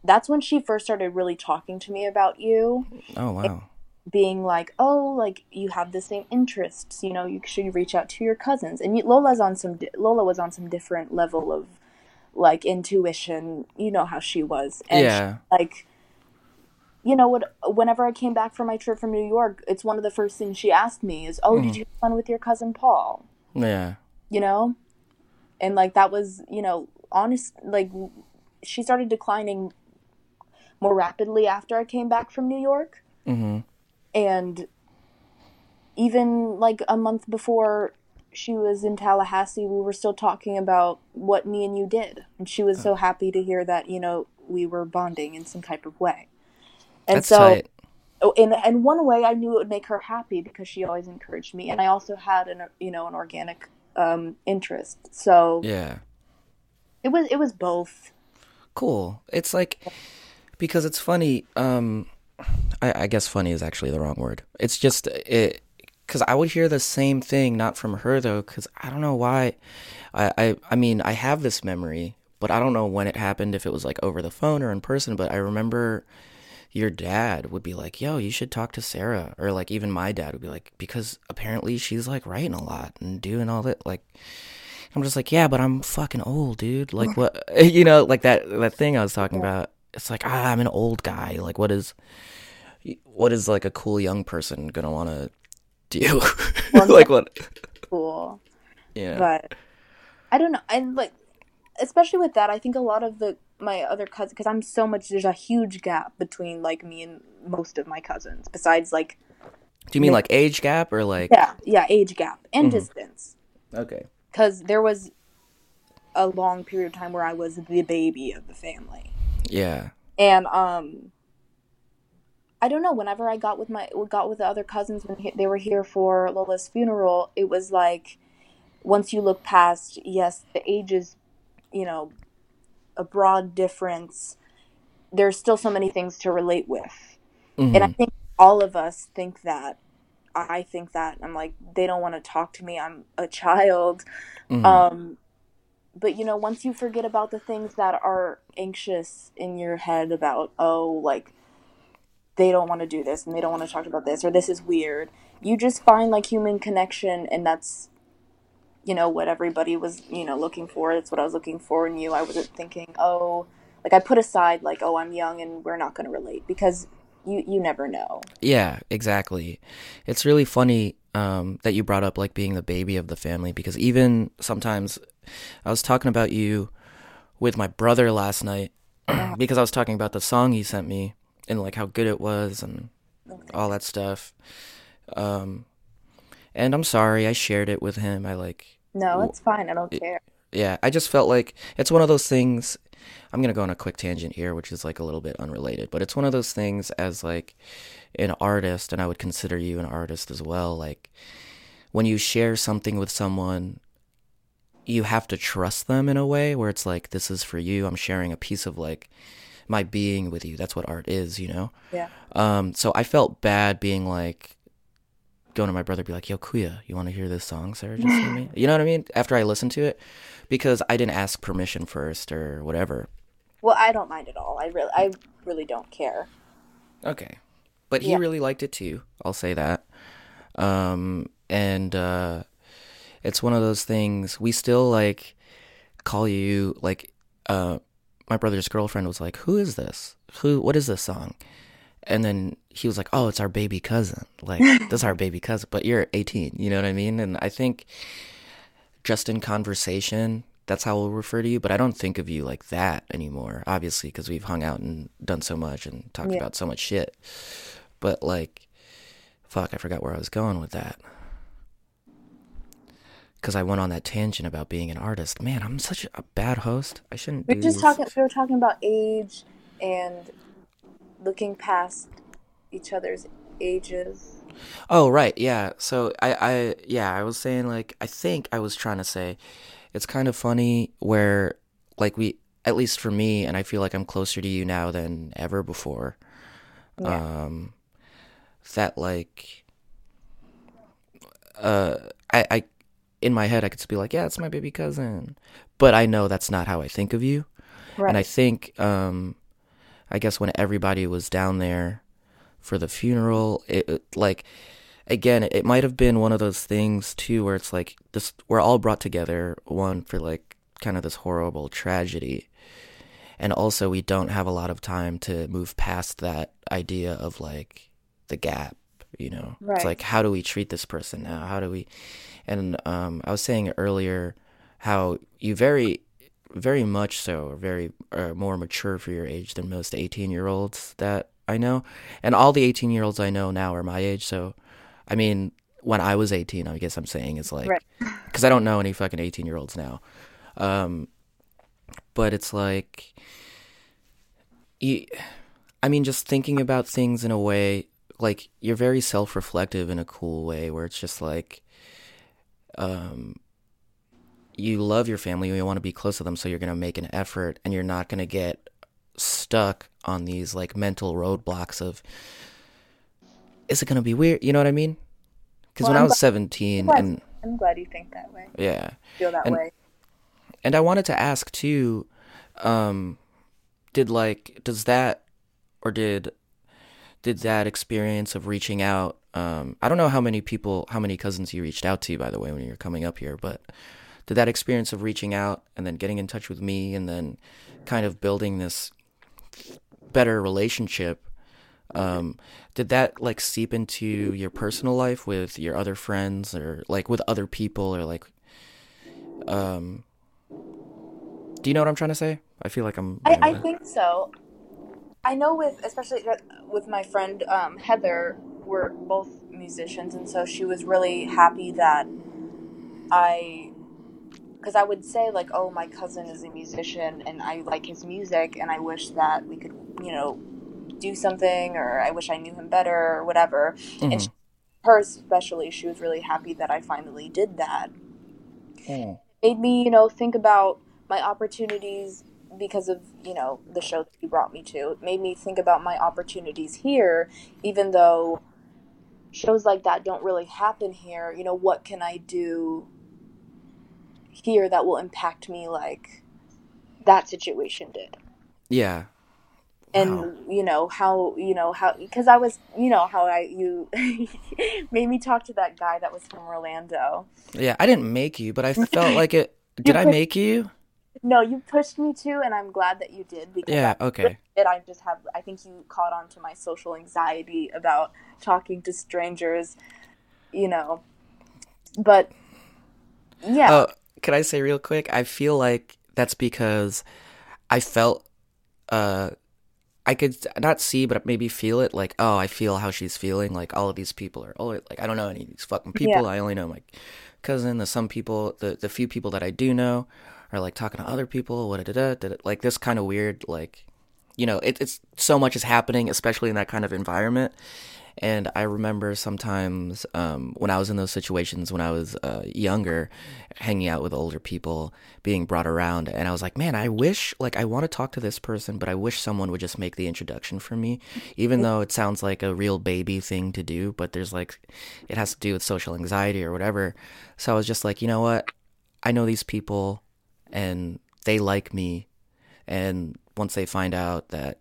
That's when she first started really talking to me about you. Oh wow. Being like, oh, like you have the same interests, you know, you should reach out to your cousins. And Lola's on some, di- Lola was on some different level of like intuition. You know how she was, and she, like, you know, what? Whenever I came back from my trip from New York, it's one of the first things she asked me is, oh, did you have fun with your cousin Paul? Yeah. You know, and like that was, you know, honest. Like she started declining more rapidly after I came back from New York hmm and even like a month before she was in Tallahassee, we were still talking about what me and you did, and she was so happy to hear that you know we were bonding in some type of way. And That's so, tight. oh, in in one way, I knew it would make her happy because she always encouraged me, and I also had an you know an organic um, interest. So Yeah. it was it was both. Cool. It's like because it's funny. Um, I, I guess funny is actually the wrong word. It's just it because I would hear the same thing, not from her though, because I don't know why. I, I I mean I have this memory, but I don't know when it happened. If it was like over the phone or in person. But I remember your dad would be like, "Yo, you should talk to Sarah," or like even my dad would be like, because apparently she's like writing a lot and doing all that. Like, I'm just like, yeah, but I'm fucking old, dude. Like what, you know, like that that thing I was talking about. It's like, ah, I'm an old guy. Like, what is, what is like a cool young person gonna want to do? like what? Cool. Yeah. but I don't know. And like, especially with that, I think a lot of the my other cousins, because I'm so much. There's a huge gap between like me and most of my cousins. Besides, like, Do you mean like age gap or like? yeah, yeah, age gap and Mm-hmm. distance. Okay. Because there was a long period of time where I was the baby of the family, Yeah. and um. I don't know. Whenever I got with my got with the other cousins when he, they were here for Lola's funeral, it was like once you look past, yes, the age is, you know, a broad difference. There's still so many things to relate with, and I Mhm. think all of us think that. I think that I'm like they don't want to talk to me. I'm a child. Mhm. Um, but you know, once you forget about the things that are anxious in your head about, oh, like they don't want to do this and they don't want to talk about this or this is weird. You just find like human connection and that's you know what everybody was, you know, looking for. That's what I was looking for in you. I wasn't thinking, "Oh, like I put aside like, "Oh, I'm young and we're not going to relate" because you you never know. Yeah, exactly. It's really funny um, that you brought up like being the baby of the family because even sometimes I was talking about you with my brother last night because I was talking about the song he sent me and like how good it was and all that stuff. Um, and I'm sorry I shared it with him. I like No, it's fine. I don't care. Yeah, I just felt like it's one of those things I'm going to go on a quick tangent here which is like a little bit unrelated, but it's one of those things as like an artist and I would consider you an artist as well like when you share something with someone you have to trust them in a way where it's like this is for you. I'm sharing a piece of like my being with you. That's what art is you know? Yeah. Um so i felt bad being like going to my brother be like yo kuya you want to hear this song sarah just sent me? You know what i mean? After i listened to it because i didn't ask permission first or whatever. Well i don't mind at all. I really i really don't care. Okay. But he yeah. really liked it too i'll say that. Um and uh it's one of those things we still like call you like uh my brother's girlfriend was like who is this? Who what is this song and then he was like oh it's our baby cousin like that's our baby cousin but you're 18 you know what i mean and i think just in conversation that's how we'll refer to you but i don't think of you like that anymore obviously because we've hung out and done so much and talked yeah. about so much shit but like fuck i forgot where i was going with that because I went on that tangent about being an artist. Man, I'm such a bad host. I shouldn't. We're just talking. We were talking about age and looking past each other's ages. Oh right, yeah. So I, I, yeah, I was saying like I think I was trying to say, it's kind of funny where like we, at least for me, and I feel like I'm closer to you now than ever before. Yeah. Um, that like, uh, I, I in my head, I could just be like, yeah, it's my baby cousin. But I know that's not how I think of you. Right. And I think, um, I guess when everybody was down there for the funeral, it, like, again, it might have been one of those things too, where it's like this, we're all brought together, one for like kind of this horrible tragedy. And also, we don't have a lot of time to move past that idea of like the gap, you know? Right. It's like, how do we treat this person now? How do we, and um, I was saying earlier how you very, very much so are very are more mature for your age than most 18 year olds that I know. And all the 18 year olds I know now are my age. So, I mean, when I was 18, I guess I'm saying is like, because right. I don't know any fucking 18 year olds now. Um, but it's like, you, I mean, just thinking about things in a way, like, you're very self reflective in a cool way where it's just like, um, you love your family, you want to be close to them, so you're going to make an effort, and you're not going to get stuck on these like mental roadblocks of, is it going to be weird? You know what I mean? Because well, when I'm i was 17, I'm and I'm glad you think that way. Yeah, feel that and, way. And I wanted to ask too, um, did like does that or did did that experience of reaching out um, I don't know how many people, how many cousins you reached out to, by the way, when you're coming up here, but did that experience of reaching out and then getting in touch with me and then kind of building this better relationship, um, did that like seep into your personal life with your other friends or like with other people or like, um, do you know what I'm trying to say? I feel like I'm. I, I think so. I know with especially with my friend um, Heather, we're both musicians, and so she was really happy that I, because I would say like, oh, my cousin is a musician, and I like his music, and I wish that we could, you know, do something, or I wish I knew him better, or whatever. Mm-hmm. And she, her especially, she was really happy that I finally did that. Mm. Made me, you know, think about my opportunities because of you know the show that you brought me to it made me think about my opportunities here even though shows like that don't really happen here, you know, what can I do here that will impact me like that situation did? Yeah. and you know how you know how because I was you know how I you made me talk to that guy that was from Orlando. Yeah, I didn't make you, but I felt like it. Did I make you? No, you pushed me to, and I'm glad that you did because Yeah, okay. it, I just have I think you caught on to my social anxiety about talking to strangers, you know. But yeah, Oh, could I say real quick? I feel like that's because I felt uh I could not see but maybe feel it like, oh, I feel how she's feeling. Like all of these people are oh like I don't know any of these fucking people. Yeah. I only know my cousin, the some people the the few people that I do know are like talking to other people, what da like this kind of weird like you know, it, it's so much is happening, especially in that kind of environment. And I remember sometimes um, when I was in those situations when I was uh, younger, hanging out with older people, being brought around, and I was like, man, I wish, like, I want to talk to this person, but I wish someone would just make the introduction for me, even though it sounds like a real baby thing to do, but there's like, it has to do with social anxiety or whatever. So I was just like, you know what? I know these people, and they like me, and once they find out that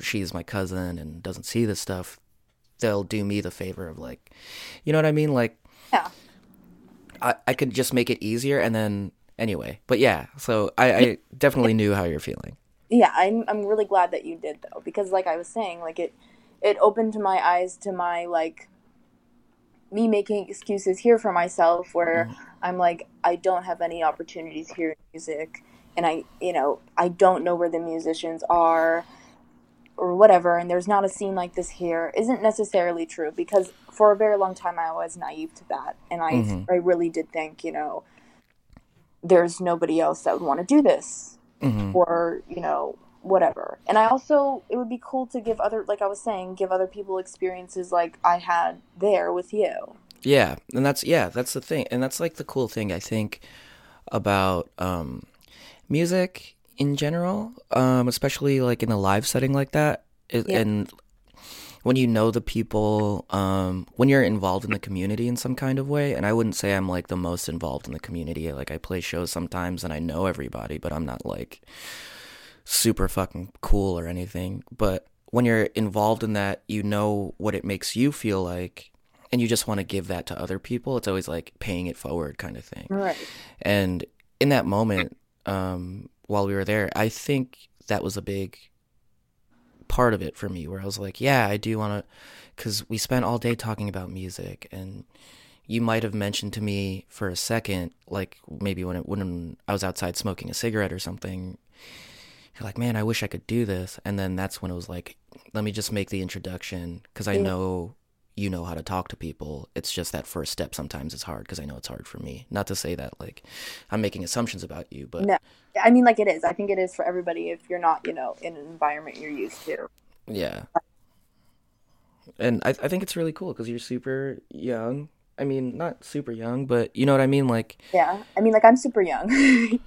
she's my cousin and doesn't see this stuff, they'll do me the favor of like, you know what I mean? Like, yeah. I, I could just make it easier and then anyway. But yeah, so I, I definitely knew how you're feeling. yeah i'm i'm really glad that you did though because like i was saying like it it opened my eyes to my like me making excuses here for myself where mm-hmm. i'm like i don't have any opportunities here in music and i you know i don't know where the musicians are or whatever and there's not a scene like this here isn't necessarily true because for a very long time i was naive to that and i Mhm. i really did think you know there's nobody else that would want to do this hmm or you know whatever. And i also it would be cool to give other like i was saying give other people experiences like i had there with you. Yeah, and that's yeah, that's the thing, and that's like the cool thing I think about um, music in general, um, especially like in a live setting like that, is, Yeah. and when you know the people, um, when you're involved in the community in some kind of way. And I wouldn't say I'm like the most involved in the community. Like I play shows sometimes and I know everybody, but I'm not like super fucking cool or anything. But when you're involved in that, you know what it makes you feel like and you just want to give that to other people. It's always like paying it forward kind of thing. right And in that moment, um, while we were there, I think that was a big part of it for me where I was like, yeah, I do want to, because we spent all day talking about music and you might have mentioned to me for a second, like maybe when it, when I was outside smoking a cigarette or something, you're like, man, I wish I could do this. And then that's when it was like, let me just make the introduction because I know you know how to talk to people. It's just that first step sometimes is hard because I know it's hard for me. Not to say that like I'm making assumptions about you, but no i mean like it is i think it is for everybody if you're not you know in an environment you're used to yeah. And I I think it's really cool because you're super young. I mean, not super young, but you know what I mean. Like yeah i mean like i'm super young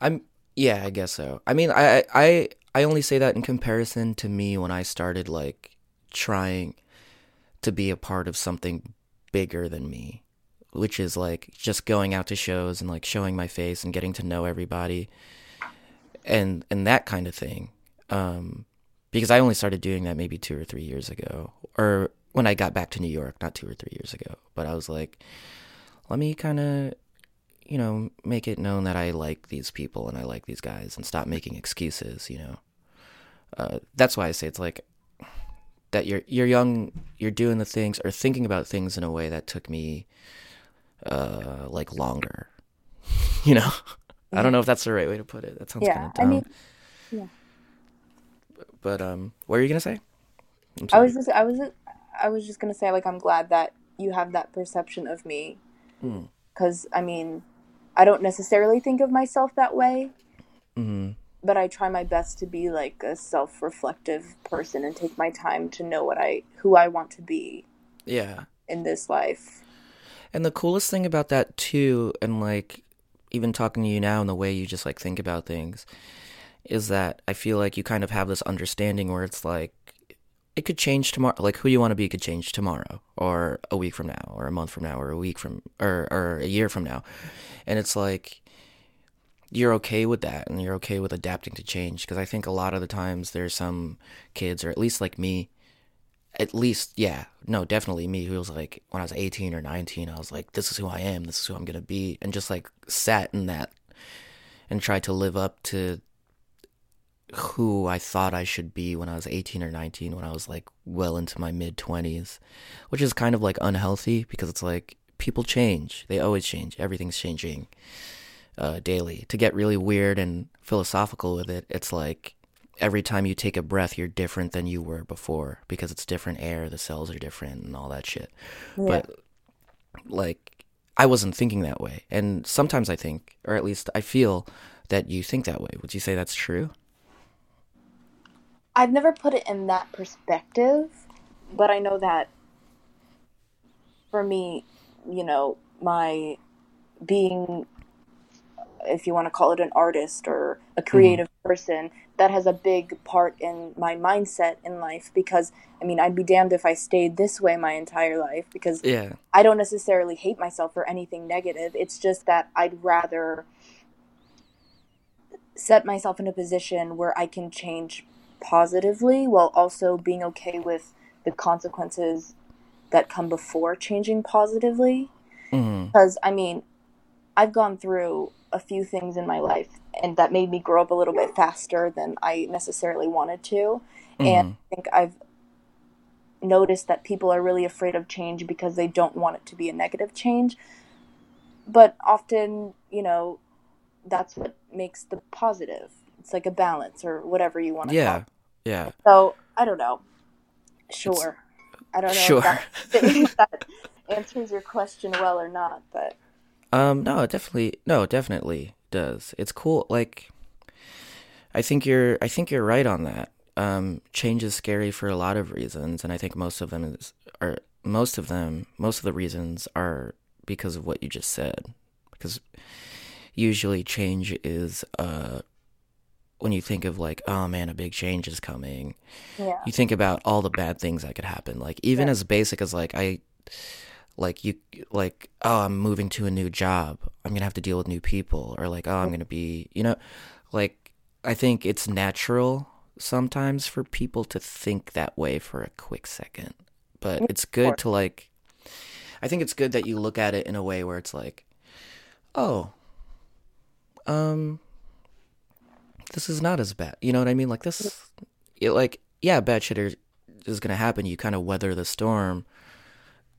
I'm yeah, I guess so. I mean, I I I I only say that in comparison to me when I started like trying to be a part of something bigger than me, which is like just going out to shows and like showing my face and getting to know everybody and and that kind of thing. Um because I only started doing that maybe 2 or 3 years ago or when I got back to New York, not 2 or 3 years ago. But I was like let me kind of you know, make it known that I like these people and I like these guys and stop making excuses, you know. Uh, that's why I say it's like that you're you're young, you're doing the things or thinking about things in a way that took me uh like longer. you know. I don't know if that's the right way to put it. That sounds Yeah, kind of I dumb. mean- yeah. But um what are you going to say? I was just i was i was just gonna say like i'm glad that you have that perception of me Mm. because i mean i don't necessarily think of myself that way Mhm. But I try my best to be like a self-reflective person and take my time to know what I who I want to be Yeah. in this life. And the coolest thing about that too, and like even talking to you now and the way you just like think about things, is that I feel like you kind of have this understanding where it's like it could change tomorrow. Like who you want to be could change tomorrow, or a week from now, or a month from now, or a week from, or or a year from now, and it's like you're okay with that and you're okay with adapting to change because I think a lot of the times there's some kids or at least like me at least yeah no definitely me who was like when I was 18 or 19 I was like this is who I am. This is who I'm going to be. And just like sat in that and tried to live up to who I thought I should be when I was 18 or 19 when I was like well into my mid 20s which is kind of like unhealthy because it's like people change. They always change. Everything's changing uh, daily. To get really weird and philosophical with it it's like every time you take a breath you're different than you were before because it's different air the cells are different and all that shit. Yeah. but like I wasn't thinking that way. And sometimes I think or at least I feel that you think that way. Would you say that's true? I've never put it in that perspective, but I know that for me, you know, my being, if you want to call it an artist or a mm-hmm. creative mm-hmm. person, that has a big part in my mindset in life because I mean, I'd be damned if I stayed this way my entire life because yeah. I don't necessarily hate myself for anything negative. It's just that I'd rather set myself in a position where I can change positively while also being okay with the consequences that come before changing positively. Mm-hmm. Because, I mean, I've gone through a few things in my life and that made me grow up a little bit faster than I necessarily wanted to. Mm-hmm. And I think I've noticed that people are really afraid of change because they don't want it to be a negative change. But often, you know, that's what makes the positive. It's like a balance or whatever you want to yeah. call yeah. So I don't know. Sure. It's, I don't know sure. if that, that answers your question well or not, but um no, it definitely no, definitely does. It's cool like I think you're I think you're right on that. Um change is scary for a lot of reasons and I think most of them is are most of them most of the reasons are because of what you just said. Because usually change is uh when you think of like, oh man, a big change is coming, yeah. you think about all the bad things that could happen. Like even yeah. as basic as like I like you like oh i'm moving to a new job i'm gonna have to deal with new people or like oh i'm gonna be you know like i think it's natural sometimes for people to think that way for a quick second but it's good to like i think it's good that you look at it in a way where it's like oh um this is not as bad. You know what I mean? Like this, it, like yeah, bad shit is, is gonna happen. You kind of weather the storm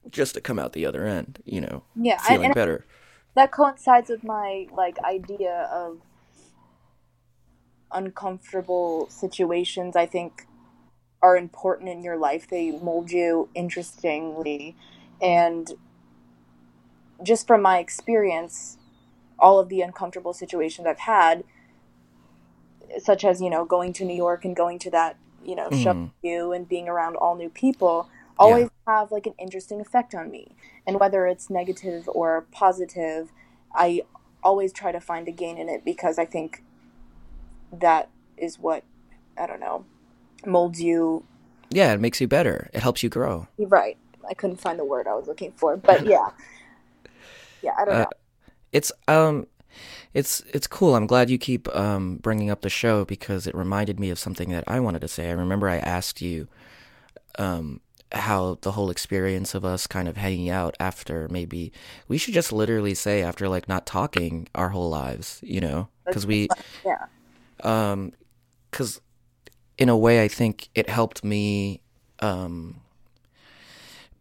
just to come out the other end. You know, yeah, feeling better. That coincides with my like idea of uncomfortable situations. I think are important in your life. They mold you interestingly, and just from my experience, all of the uncomfortable situations I've had such as you know going to New York and going to that you know mm. show you and being around all new people always. Have like an interesting effect on me. And whether it's negative or positive i always try to find a gain in it because i think that is what i don't know molds you. Yeah it makes you better. It helps you grow. Right. I couldn't find the word i was looking for but yeah. Yeah i don't uh, know. it's um it's it's cool. I'm glad you keep um, bringing up the show because it reminded me of something that I wanted to say. I remember I asked you um, how the whole experience of us kind of hanging out after maybe we should just literally say after like not talking our whole lives, you know, because we yeah, um, because in a way I think it helped me um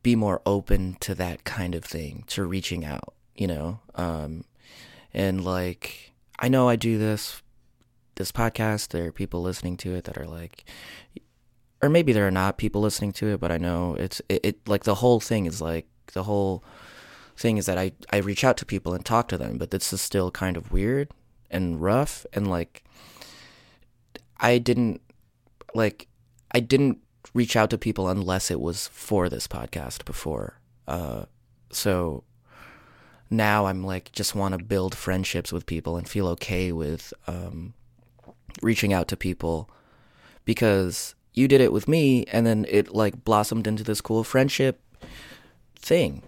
be more open to that kind of thing, to reaching out, you know, um and like I know I do this this podcast. There are people listening to it that are like, or maybe there are not people listening to it, but I know it's it, it like the whole thing is like the whole thing is that I I reach out to people and talk to them, but this is still kind of weird and rough and like I didn't like I didn't reach out to people unless it was for this podcast before. Uh, so now I'm like just want to build friendships with people and feel okay with um, reaching out to people because you did it with me and then it like blossomed into this cool friendship thing.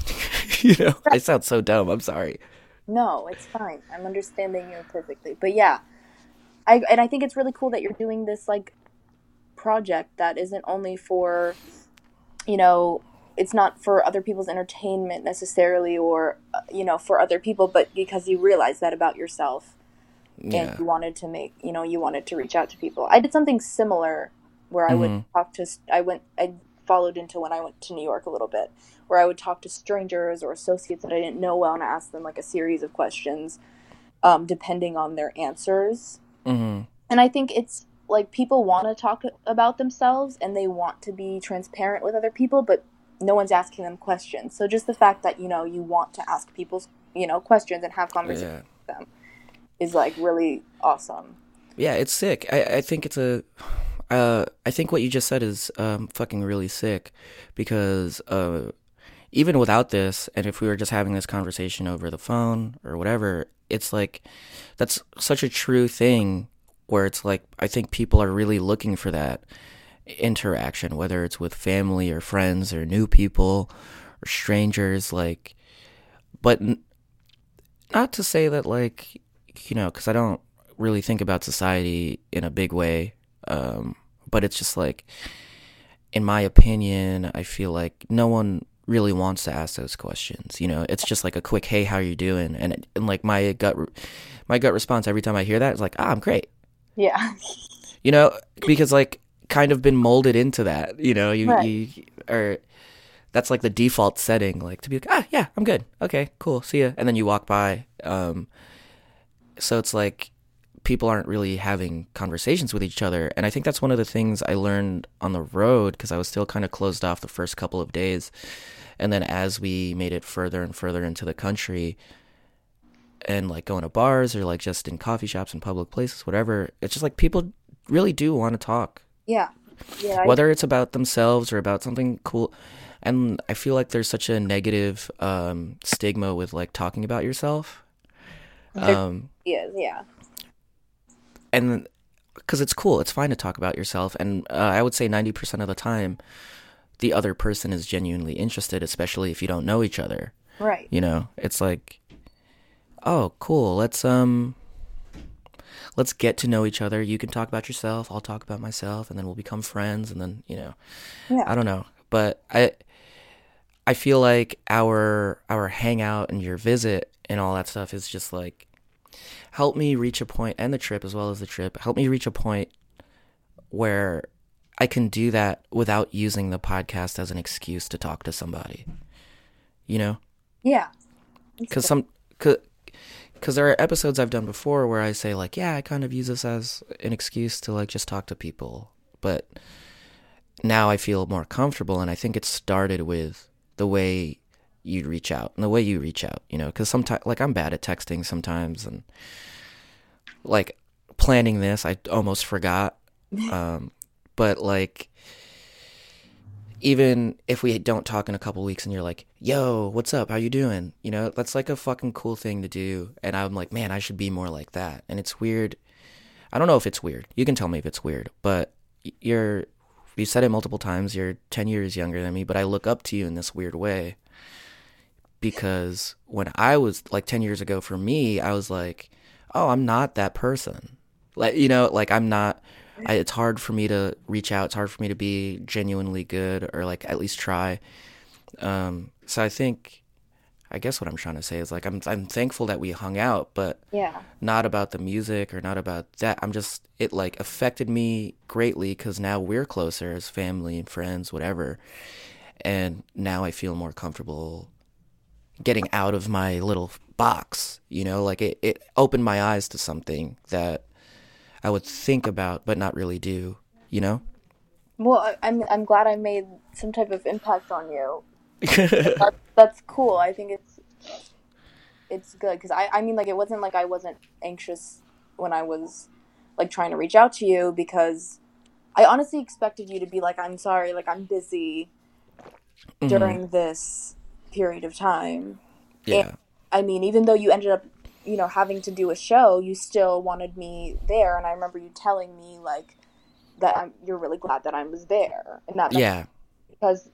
you know, I sound so dumb. I'm sorry. No, it's fine. I'm understanding you perfectly. But yeah, I and I think it's really cool that you're doing this like project that isn't only for, you know, it's not for other people's entertainment necessarily or uh, you know for other people, but because you realize that about yourself Yeah. and you wanted to make you know you wanted to reach out to people. I did something similar where I would Mhm. talk to I went I followed into when I went to New York a little bit where I would talk to strangers or associates that I didn't know well and ask them like a series of questions um, depending on their answers. hmm And I think it's like people want to talk about themselves and they want to be transparent with other people, but no one's asking them questions. So just the fact that you know you want to ask people you know questions and have conversations Yeah. with them is like really awesome. Yeah, it's sick. I, I think it's a. Uh, I think what you just said is um, fucking really sick, because uh, even without this, and if we were just having this conversation over the phone or whatever, it's like that's such a true thing. Where it's like I think people are really looking for that interaction, whether it's with family or friends or new people or strangers. Like, but n- not to say that like you know, because I don't really think about society in a big way. Um, but it's just like, in my opinion, I feel like no one really wants to ask those questions. You know, it's just like a quick, "Hey, how are you doing?" And it, and like my gut, my gut response every time I hear that is like, "Ah, I'm great." Yeah. You know, because like kind of been molded into that. You know, you Right. you or that's like the default setting, like to be like, "Ah, yeah, I'm good. Okay, cool, see ya," and then you walk by. Um, so it's like people aren't really having conversations with each other and i think that's one of the things i learned on the road because i was still kind of closed off the first couple of days and then as we made it further and further into the country and like going to bars or like just in coffee shops and public places whatever it's just like people really do want to talk Yeah. Yeah. Whether it's about themselves or about something cool and i feel like there's such a negative um, stigma with like talking about yourself um, is, yeah. And because it's cool it's fine to talk about yourself and uh, i would say 90% of the time the other person is genuinely interested especially if you don't know each other Right. you know it's like oh cool let's um let's get to know each other you can talk about yourself i'll talk about myself and then we'll become friends and then you know Yeah. i don't know but i i feel like our our hangout and your visit and all that stuff is just like help me reach a point and the trip as well as the trip help me reach a point where i can do that without using the podcast as an excuse to talk to somebody you know Yeah. because some because there are episodes I've done before where I say like, yeah, I kind of use this as an excuse to like just talk to people, but now I feel more comfortable, and I think it started with the way you reach out and the way you reach out, you know, because sometimes like I'm bad at texting sometimes, and like planning this, I almost forgot, um, but like even if we don't talk in a couple weeks and you're like, "Yo, what's up? How you doing?" You know, that's like a fucking cool thing to do. And I'm like, "Man, I should be more like that." And it's weird. I don't know if it's weird. You can tell me if it's weird, but you're you said it multiple times. You're 10 years younger than me, but I look up to you in this weird way. Because when I was like 10 years ago for me, I was like, "Oh, I'm not that person." Like, you know, like I'm not I, it's hard for me to reach out. It's hard for me to be genuinely good or like at least try. Um, so I think, I guess what I'm trying to say is like I'm I'm thankful that we hung out, but Yeah. not about the music or not about that. I'm just it like affected me greatly because now we're closer as family and friends, whatever. And now I feel more comfortable getting out of my little box. You know, like it it opened my eyes to something that I would think about but not really do. You know. Well, I- I'm I'm glad I made some type of impact on you. That, that's cool. I think it's it's good because I I mean like it wasn't like I wasn't anxious when I was like trying to reach out to you because I honestly expected you to be like I'm sorry like I'm busy Mhm. during this period of time. Yeah. I mean, even though you ended up, you know, having to do a show, you still wanted me there, and I remember you telling me like that I'm, you're really glad that I was there, and that Yeah. because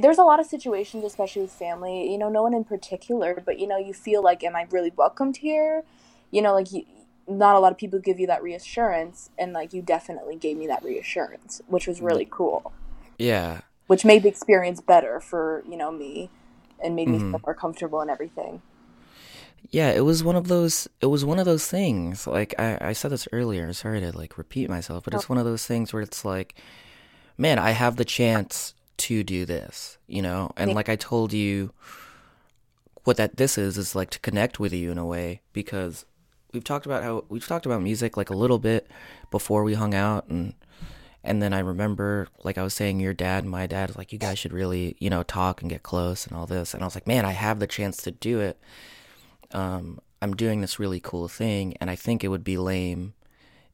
there's a lot of situations, especially with family, you know, no one in particular, but you know, you feel like, am I really welcomed here? You know, like you, not a lot of people give you that reassurance, and like you definitely gave me that reassurance, which was mm. really cool. Yeah. Which made the experience better for you know me, and made me mm-hmm. feel more comfortable and everything. Yeah, it was one of those. It was one of those things. Like I, I said this earlier. Sorry to like repeat myself, but it's oh. one of those things where it's like, man, I have the chance to do this, you know? And like I told you, what that this is is like to connect with you in a way because we've talked about how we've talked about music like a little bit before we hung out and and then I remember like I was saying your dad and my dad was like you guys should really you know talk and get close and all this and I was like man I have the chance to do it um I'm doing this really cool thing and I think it would be lame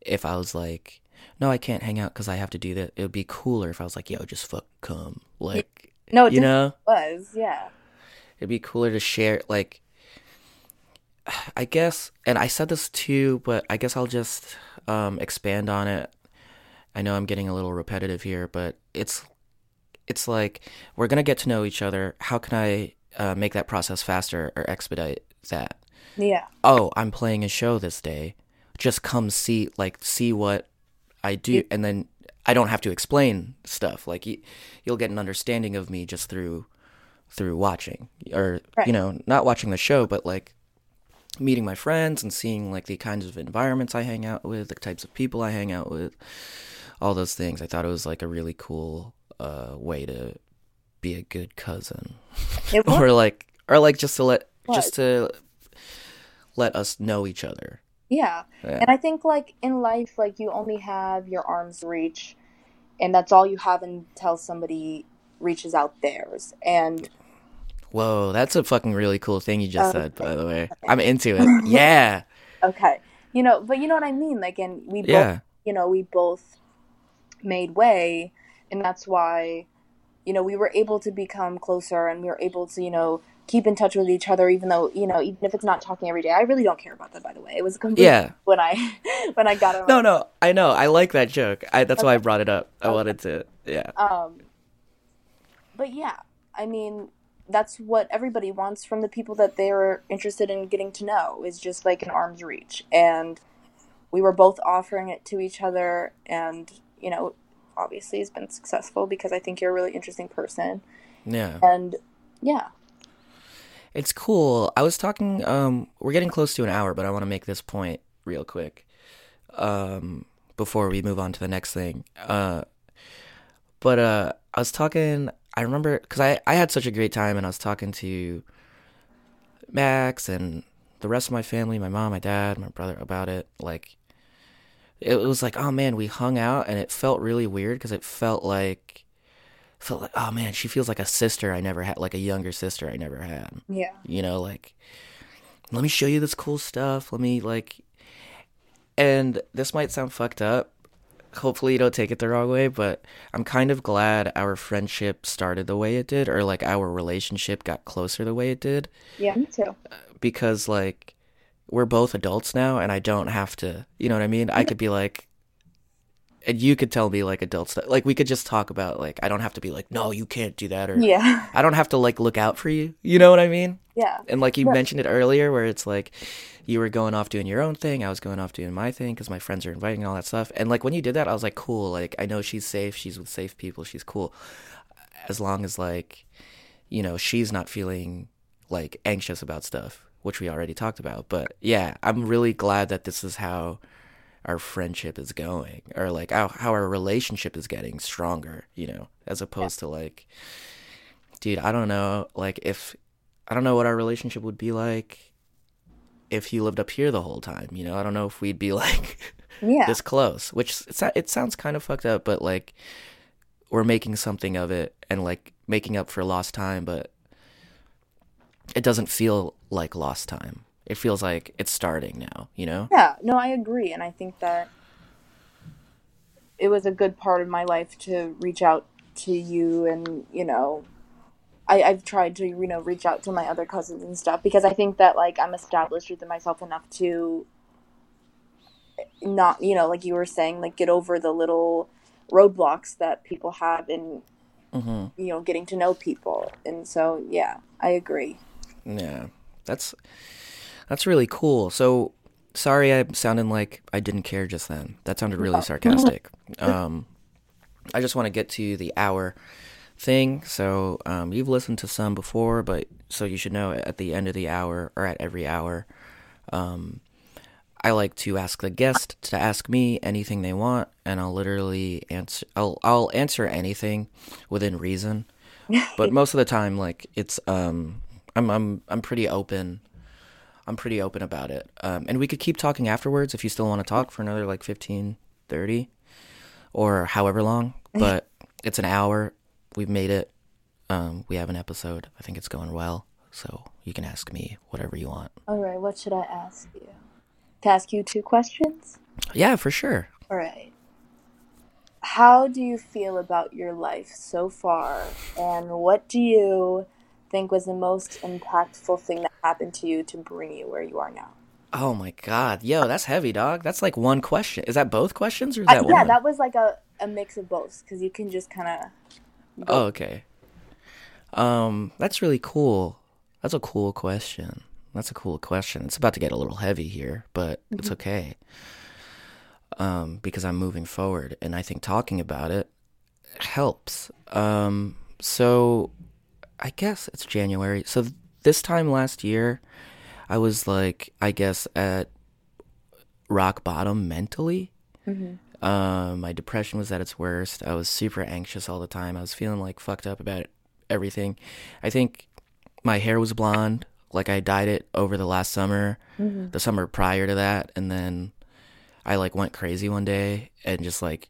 if I was like no, I can't hang out because I have to do that. It would be cooler if I was like, yo, just fuck come. Like, no, you know, was yeah. It'd be cooler to share. Like, I guess, and I said this too, but I guess I'll just um, expand on it. I know I'm getting a little repetitive here, but it's it's like we're gonna get to know each other. How can I uh, make that process faster or expedite that? Yeah. Oh, I'm playing a show this day. Just come see, like, see what I do, and then I don't have to explain stuff. Like you, will get an understanding of me just through through watching, or right. you know, not watching the show, but like meeting my friends and seeing like the kinds of environments I hang out with, the types of people I hang out with, all those things. I thought it was like a really cool uh, way to be a good cousin, or like, or like just to let just to let us know each other yeah. yeah. And I think like in life, like you only have your arms reach and that's all you have until somebody reaches out theirs. And Whoa, that's a fucking really cool thing you just said, by the way. I'm into it. Yeah. okay. You know, but you know what I mean? Like and we both yeah. you know, we both made way and that's why you know, we were able to become closer and we were able to, you know, keep in touch with each other even though you know even if it's not talking every day. I really don't care about that by the way. It was complete yeah. when i when i got it no no. I know. I like that joke. I, that's okay. why i brought it up. I okay. wanted to yeah. Um but yeah i mean that's what everybody wants from the people that they're interested in getting to know is just like an arm's reach. And we were both offering it to each other and you know obviously has been successful because i think you're a really interesting person yeah and yeah it's cool. I was talking. Um, we're getting close to an hour, but I want to make this point real quick. Um, before we move on to the next thing. Uh, but uh, I was talking. I remember because I I had such a great time, and I was talking to Max and the rest of my family, my mom, my dad, my brother about it. Like, it was like, oh man, we hung out, and it felt really weird because it felt like felt like, oh man, she feels like a sister I never had, like a younger sister I never had. Yeah. You know, like, let me show you this cool stuff. Let me, like, and this might sound fucked up. Hopefully, you don't take it the wrong way, but I'm kind of glad our friendship started the way it did, or like our relationship got closer the way it did. Yeah, me too. Uh, because, like, we're both adults now, and I don't have to, you know what I mean? I could be like, and you could tell me like adult stuff. Like we could just talk about like I don't have to be like, no, you can't do that, or yeah, I don't have to like look out for you. You know what I mean? Yeah. And like you mentioned it earlier, where it's like you were going off doing your own thing, I was going off doing my thing because my friends are inviting and all that stuff. And like when you did that, I was like, cool. Like I know she's safe. She's with safe people. She's cool. As long as like, you know, she's not feeling like anxious about stuff, which we already talked about. But yeah, I'm really glad that this is how our friendship is going or like how, how our relationship is getting stronger you know as opposed yeah. to like dude i don't know like if i don't know what our relationship would be like if he lived up here the whole time you know i don't know if we'd be like yeah. this close which it sounds kind of fucked up but like we're making something of it and like making up for lost time but it doesn't feel like lost time it feels like it's starting now, you know? Yeah, no, I agree. And I think that it was a good part of my life to reach out to you and, you know, I, I've tried to, you know, reach out to my other cousins and stuff because I think that, like, I'm established within myself enough to not, you know, like you were saying, like, get over the little roadblocks that people have in mm-hmm. you know, getting to know people. And so, yeah, I agree. Yeah, that's that's really cool. So sorry, I sounded like I didn't care just then. That sounded really sarcastic. Um, I just want to get to the hour thing. So um, you've listened to some before, but so you should know at the end of the hour or at every hour, um, I like to ask the guest to ask me anything they want, and I'll literally answer. I'll I'll answer anything within reason, but most of the time, like it's um, I'm I'm I'm pretty open. I'm pretty open about it. Um, and we could keep talking afterwards if you still want to talk for another like 15, 30 or however long, but it's an hour. We've made it. Um, we have an episode. I think it's going well. So you can ask me whatever you want. All right, what should I ask you? To ask you two questions? Yeah, for sure. All right. How do you feel about your life so far? And what do you think was the most impactful thing that happened to you to bring you where you are now? Oh my god. Yo, that's heavy, dog. That's like one question. Is that both questions or is Uh, that yeah, one? that was like a, a mix of both because you can just kind of. Oh, okay. Um, that's really cool. That's a cool question. That's a cool question. It's about to get a little heavy here, but it's okay. Um, because I'm moving forward and I think talking about it helps. Um, so I guess it's January. So th- this time last year, I was like, I guess at rock bottom mentally. Um, my depression was at its worst. I was super anxious all the time. I was feeling like fucked up about everything. I think my hair was blonde, like I dyed it over the last summer, the summer prior to that, and then I like went crazy one day and just like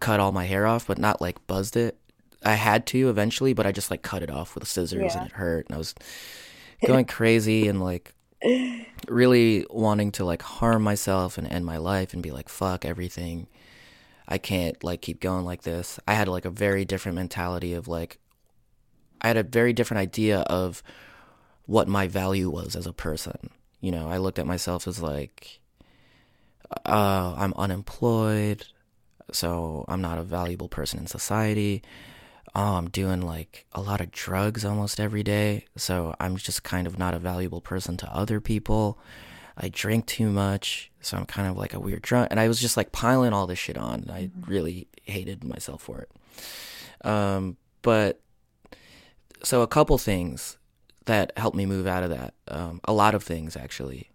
cut all my hair off, but not like buzzed it. I had to eventually, but I just like cut it off with scissors Yeah. and it hurt, and I was going crazy and like really wanting to like harm myself and end my life and be like fuck everything. I can't like keep going like this. I had like a very different mentality of like i had a very different idea of what my value was as a person. You know i looked at myself as like uh i'm unemployed so i'm not a valuable person in society oh, I'm doing like a lot of drugs almost every day, so I'm just kind of not a valuable person to other people. I drink too much, so I'm kind of like a weird drunk. And I was just like piling all this shit on. I really hated myself for it. Um, but so a couple things that helped me move out of that. Um, a lot of things actually.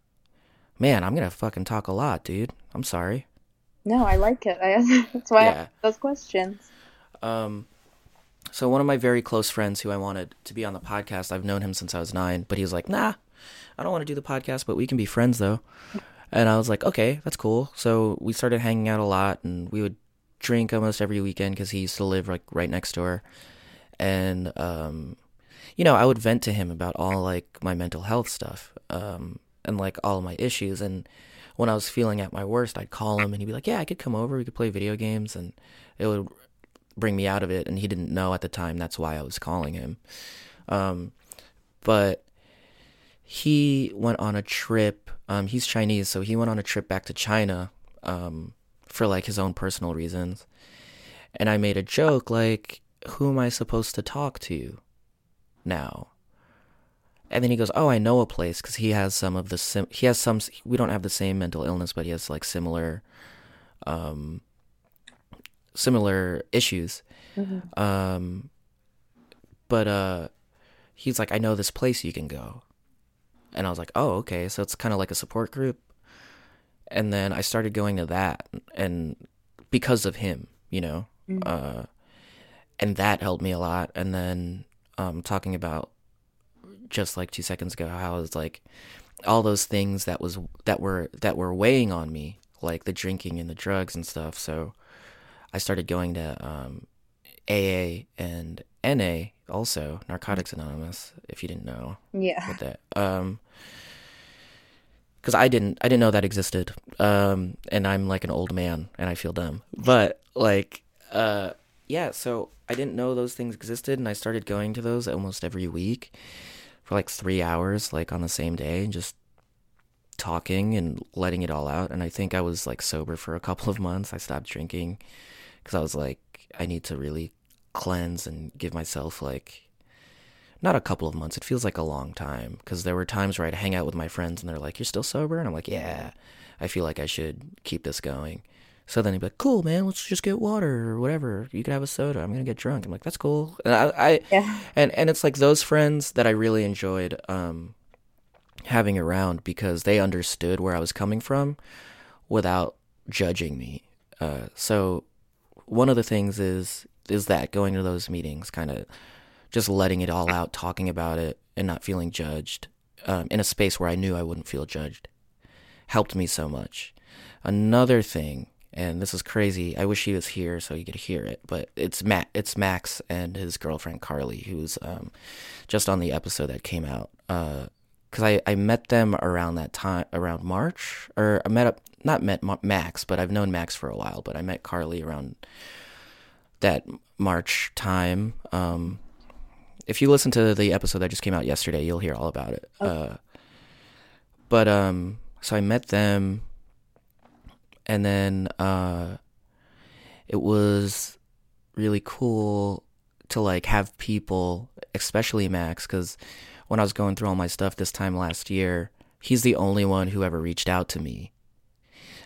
Man, I'm gonna fucking talk a lot, dude. I'm sorry. No, I like it. I, that's why I Yeah. asked those questions. Um, so one of my very close friends who I wanted to be on the podcast, I've known him since I was nine, but he was like, nah, I don't want to do the podcast, but we can be friends though. And I was like, okay, that's cool. So we started hanging out a lot and we would drink almost every weekend because he used to live like right next door. And, um, you know, I would vent to him about all like my mental health stuff, um, and like all my issues. And when I was feeling at my worst, I'd call him and he'd be like, yeah, I could come over. We could play video games. And it would bring me out of it and he didn't know at the time that's why I was calling him. Um, but he went on a trip. Um, he's Chinese, so he went on a trip back to China um, for like his own personal reasons. And I made a joke like, "Who am I supposed to talk to now?" And then he goes, "Oh, I know a place because he has some of the sim- he has some. We don't have the same mental illness, but he has like similar, um, similar issues. Um, but uh, he's like, I know this place you can go, and I was like, oh, okay. So it's kind of like a support group. And then I started going to that, and because of him, you know, uh, and that helped me a lot. And then um, talking about just like two seconds ago how I was like all those things that was that were that were weighing on me, like the drinking and the drugs and stuff. So I started going to um, AA and NA also Narcotics Anonymous. If you didn't know Yeah. with that, um, because I didn't I didn't know that existed. Um, and I'm like an old man and I feel dumb, but like uh, yeah. So I didn't know those things existed, and I started going to those almost every week for like three hours, like on the same day, and just talking and letting it all out. And I think I was like sober for a couple of months. I stopped drinking because I was like, I need to really cleanse and give myself like not a couple of months. It feels like a long time because there were times where I'd hang out with my friends and they're like, "You're still sober," and I'm like, "Yeah, I feel like I should keep this going." So then he'd be like, "Cool, man. Let's just get water or whatever. You could have a soda. I'm gonna get drunk." I'm like, "That's cool." And I, I Yeah. and and it's like those friends that I really enjoyed um, having around because they understood where I was coming from without judging me. Uh, so one of the things is is that going to those meetings, kind of just letting it all out, talking about it, and not feeling judged um, in a space where I knew I wouldn't feel judged, helped me so much. Another thing, and this is crazy. I wish he was here so he could hear it, but it's Matt. It's Max and his girlfriend Carly, who's um, just on the episode that came out. Because I, I met them around that time, around March, or I met up, not met Ma- Max, but I've known Max for a while. But I met Carly around that March time. Um, if you listen to the episode that just came out yesterday, you'll hear all about it. Uh, but um, so I met them, and then uh, it was really cool to like have people, especially Max, because when I was going through all my stuff this time last year, he's the only one who ever reached out to me.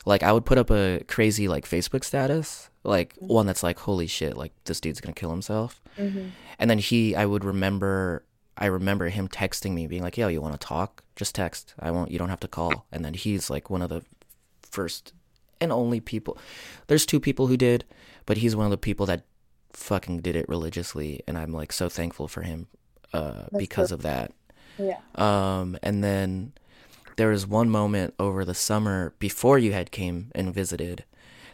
Like I would put up a crazy like Facebook status, like mm-hmm. one that's like, "Holy shit! Like this dude's gonna kill himself," mm-hmm. and then he, I would remember, I remember him texting me, being like, "Yo, you want to talk? Just text. I won't. You don't have to call." And then he's like one of the first and only people. There's two people who did, but he's one of the people that fucking did it religiously, and I'm like so thankful for him uh, because of that. Yeah. Um, and then there was one moment over the summer before you had came and visited.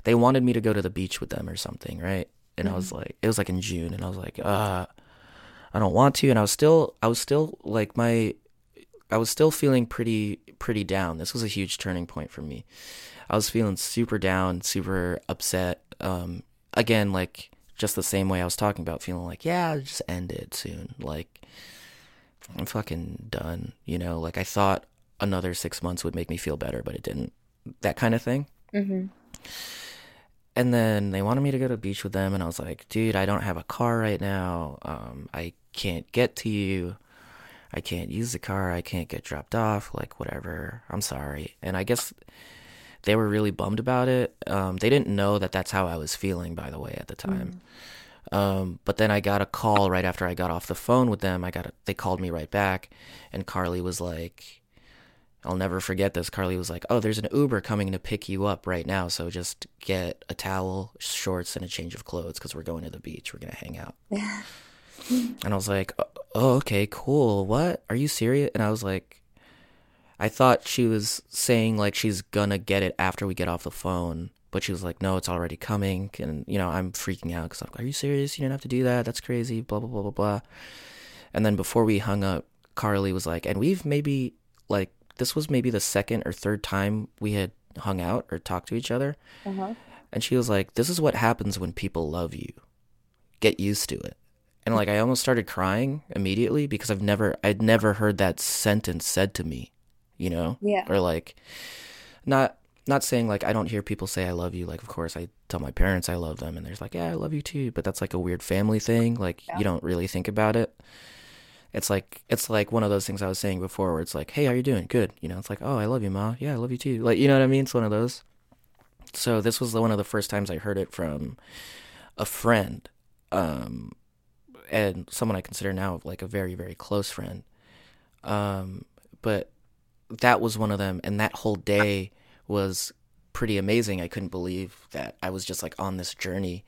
They wanted me to go to the beach with them or something, right? And I was like, it was like in June, and I was like, uh, I don't want to. And I was still, I was still like my, I was still feeling pretty, pretty down. This was a huge turning point for me. I was feeling super down, super upset. Um, again, like just the same way I was talking about, feeling like, yeah, just end it soon. Like, I'm fucking done. You know, like I thought another six months would make me feel better, but it didn't. That kind of thing. Mhm. And then they wanted me to go to the beach with them, and I was like, dude, I don't have a car right now. Um, I can't get to you. I can't use the car. I can't get dropped off. Like, whatever. I'm sorry. And I guess they were really bummed about it. Um, they didn't know that that's how I was feeling, by the way, at the time. Um, but then I got a call right after I got off the phone with them. I got a, they called me right back, and Carly was like, "I'll never forget this." Carly was like, "Oh, there's an Uber coming to pick you up right now, so just get a towel, shorts, and a change of clothes because we're going to the beach. We're gonna hang out." and I was like, "Oh, okay, cool. What? Are you serious?" And I was like, I thought she was saying like she's gonna get it after we get off the phone, but she was like, "No, it's already coming." And you know, I'm freaking out because I'm like, "Are you serious? You didn't have to do that. That's crazy." Blah blah blah blah blah. And then before we hung up, Carly was like, "And we've maybe like this was maybe the second or third time we had hung out or talked to each other." Uh-huh. And she was like, "This is what happens when people love you. Get used to it." And like I almost started crying immediately because I've never I'd never heard that sentence said to me, you know? Yeah. Or like not not saying like I don't hear people say I love you. Like of course I tell my parents I love them and there's like, "Yeah, I love you too." But that's like a weird family thing. Like Yeah. you don't really think about it. It's like it's like one of those things I was saying before where it's like, "Hey, how are you doing?" "Good." You know, it's like, "Oh, I love you, ma." "Yeah, I love you too." Like, you know what I mean? It's one of those. So this was the, one of the first times I heard it from a friend, um, and someone I consider now like a very very close friend. Um, but that was one of them, and that whole day was pretty amazing. I couldn't believe that I was just like on this journey,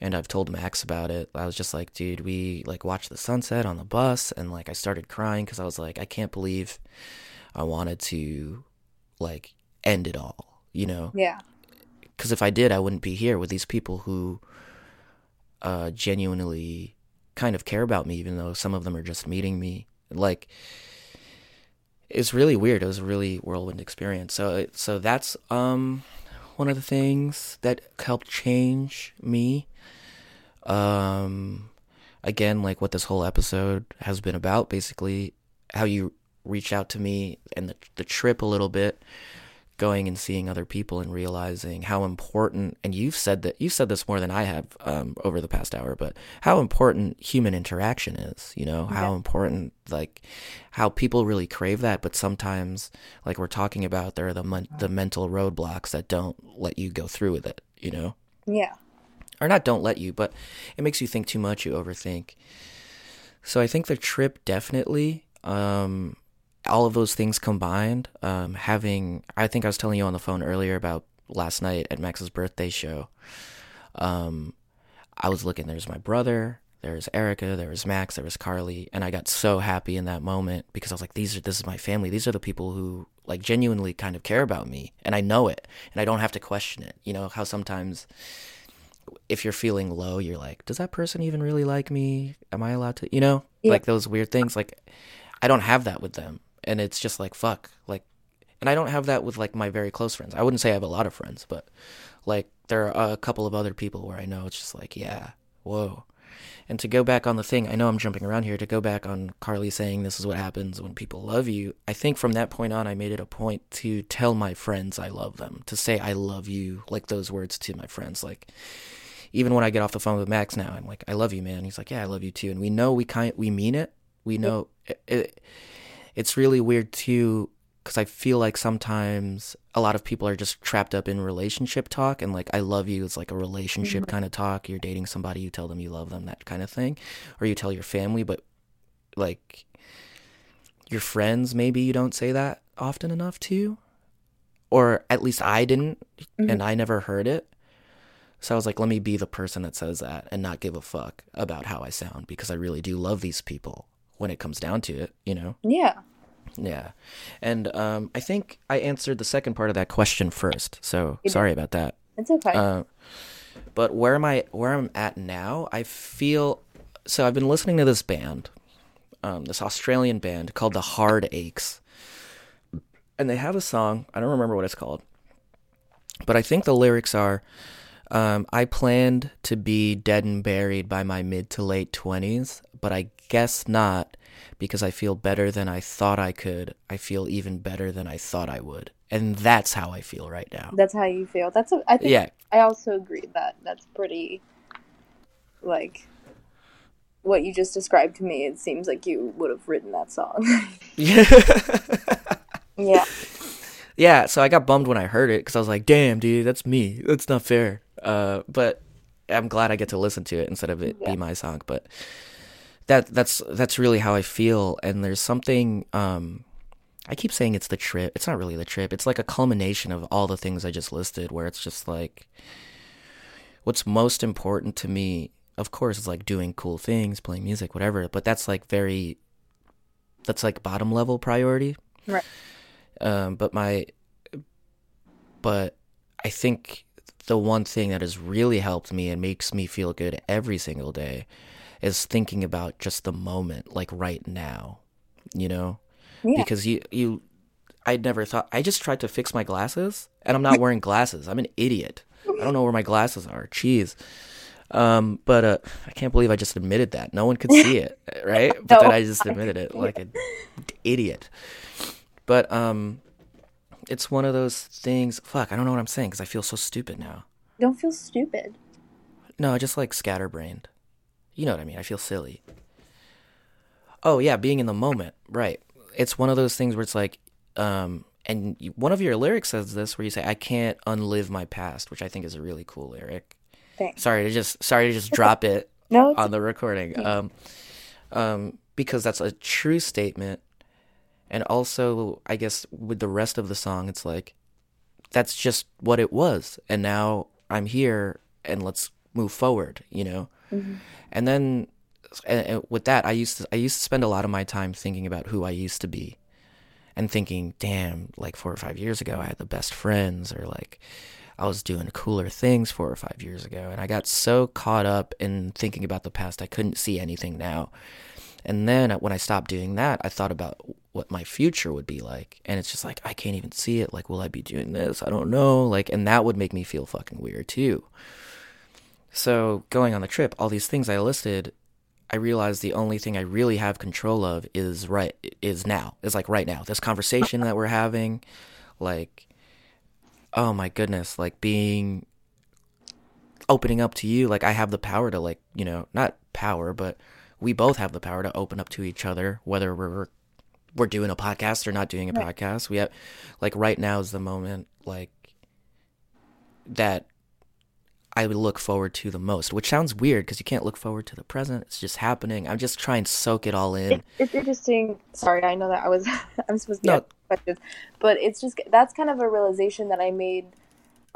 and I've told Max about it. I was just like, dude, we like watched the sunset on the bus, and like I started crying because I was like, I can't believe I wanted to like end it all, you know? Yeah. because if I did, I wouldn't be here with these people who uh, genuinely kind of care about me, even though some of them are just meeting me. Like, it's really weird. It was a really whirlwind experience. So, so that's um one of the things that helped change me. Um, again, like what this whole episode has been about, basically how you reach out to me and the the trip a little bit going and seeing other people and realizing how important and you've said that you've said this more than I have um, over the past hour, but how important human interaction is. You know how important like how people really crave that, but sometimes like we're talking about, there are the men- the mental roadblocks that don't let you go through with it. You know Yeah. or not don't let you, but it makes you think too much, you overthink. So I think the trip definitely, um, all of those things combined, um, having, I think I was telling you on the phone earlier about last night at Max's birthday show. Um, I was looking, there's my brother, there's Erica, there was Max, there was Carly, and I got so happy in that moment because I was like, these are, this is my family. These are the people who like genuinely kind of care about me and I know it and I don't have to question it. You know, how sometimes if you're feeling low, you're like, does that person even really like me? Am I allowed to, you know, Yeah. like those weird things. Like, I don't have that with them, and it's just like fuck, like, and I don't have that with like my very close friends. I wouldn't say I have a lot of friends, but like there are a couple of other people where I know it's just like, yeah, whoa. And to go back on the thing, I know I'm jumping around here. To go back on Carly saying this is what happens when people love you. I think from that point on, I made it a point to tell my friends I love them, to say I love you, like those words to my friends, like even when I get off the phone with Max now, I'm like, I love you, man. He's like, yeah, I love you too. And we know we kind we mean it. We know it, it, it's really weird too because I feel like sometimes a lot of people are just trapped up in relationship talk and like I love you is like a relationship mm-hmm. kind of talk. You're dating somebody, you tell them you love them, that kind of thing, or you tell your family, but like your friends, maybe you don't say that often enough to, or at least I didn't, mm-hmm. and I never heard it. So I was like, let me be the person that says that and not give a fuck about how I sound because I really do love these people when it comes down to it, you know? Yeah. Yeah. And um, I think I answered the second part of that question first. So sorry about that. It's okay. Uh, but where am I where I'm at now, I feel so I've been listening to this band, um, this Australian band called the Hard Aches. And they have a song, I don't remember what it's called. But I think the lyrics are um, I planned to be dead and buried by my mid to late 20s, but I guess not because I feel better than I thought I could. I feel even better than I thought I would. And that's how I feel right now. that's how you feel. That's a, I think Yeah. I also agree that that's pretty like what you just described to me. It seems like you would have written that song. yeah. yeah, so I got bummed when I heard it because I was like, "Damn, dude, that's me. That's not fair." Uh, but I'm glad I get to listen to it instead of it Yeah. be my song. But that that's that's really how I feel. And there's something. Um, I keep saying it's the trip. It's not really the trip. It's like a culmination of all the things I just listed. Where it's just like, what's most important to me, of course, is like doing cool things, playing music, whatever. But that's like very. That's like bottom level priority Right. um, but my but i think the one thing that has really helped me and makes me feel good every single day is thinking about just the moment like right now you know? Yeah. because you you i never thought i just tried to fix my glasses and i'm not wearing glasses. I'm an idiot. I don't know where my glasses are. Jeez. Um but uh i can't believe i just admitted that. No one could see it right? But then i just admitted it like an idiot. But um it's one of those things fuck i don't know what i'm saying because i feel so stupid now. Don't feel stupid. no just like scatterbrained. You know what i mean i feel silly. Oh yeah being in the moment right. It's one of those things where it's like um and one of your lyrics says this where you say i can't unlive my past which i think is a really cool lyric. Thanks. sorry to just sorry to just drop it No, on the recording. um um because that's a true statement and also i guess with the rest of the song it's like that's just what it was. And now i'm here and let's move forward you know? Mm-hmm. And then and, and with that i used to i used to spend a lot of my time thinking about who i used to be and thinking damn like four or five years ago i had the best friends or like i was doing cooler things four or five years ago. And i got so caught up in thinking about the past i couldn't see anything now. And then when I stopped doing that, I thought about what my future would be like. And it's just like, I can't even see it. Like, will I be doing this? I don't know. Like, and that would make me feel fucking weird too. So going on the trip, all these things I listed, I realized the only thing I really have control of is right, is now, is like right now. This conversation that we're having, like, oh my goodness, like being opening up to you, like I have the power to like, you know, not power, but we both have the power to open up to each other, whether we're we're doing a podcast or not doing a Right. podcast. We have like right now is the moment like that I would look forward to the most, which sounds weird because you can't look forward to the present. It's just happening. I'm just trying to soak it all in. It, it's interesting. Sorry, I know that I was I'm supposed to No. questions, but it's just that's kind of a realization that I made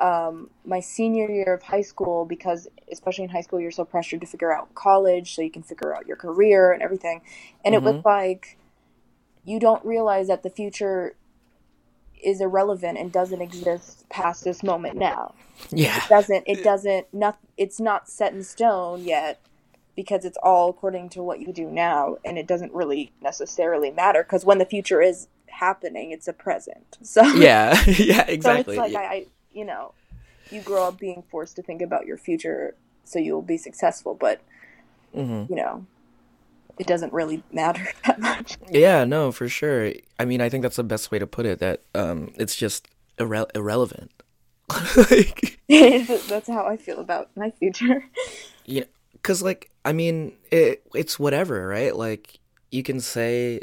um, my senior year of high school because especially in high school you're so pressured to figure out college so you can figure out your career and everything, and it was Mhm. like you don't realize that the future is irrelevant and doesn't exist past this moment now Yeah. doesn't it doesn't not it's not set in stone yet because it's all according to what you do now and it doesn't really necessarily matter because when the future is happening it's a present so Yeah. yeah, exactly. so it's like Yeah. I, I you know you grow up being forced to think about your future so you'll be successful but Mhm. you know it doesn't really matter that much Yeah, no, for sure. I mean, I think that's the best way to put it. That um, it's just irre- irrelevant. like, that's how i feel about my future you know, because like, I mean, it, it's whatever, right? Like, you can say,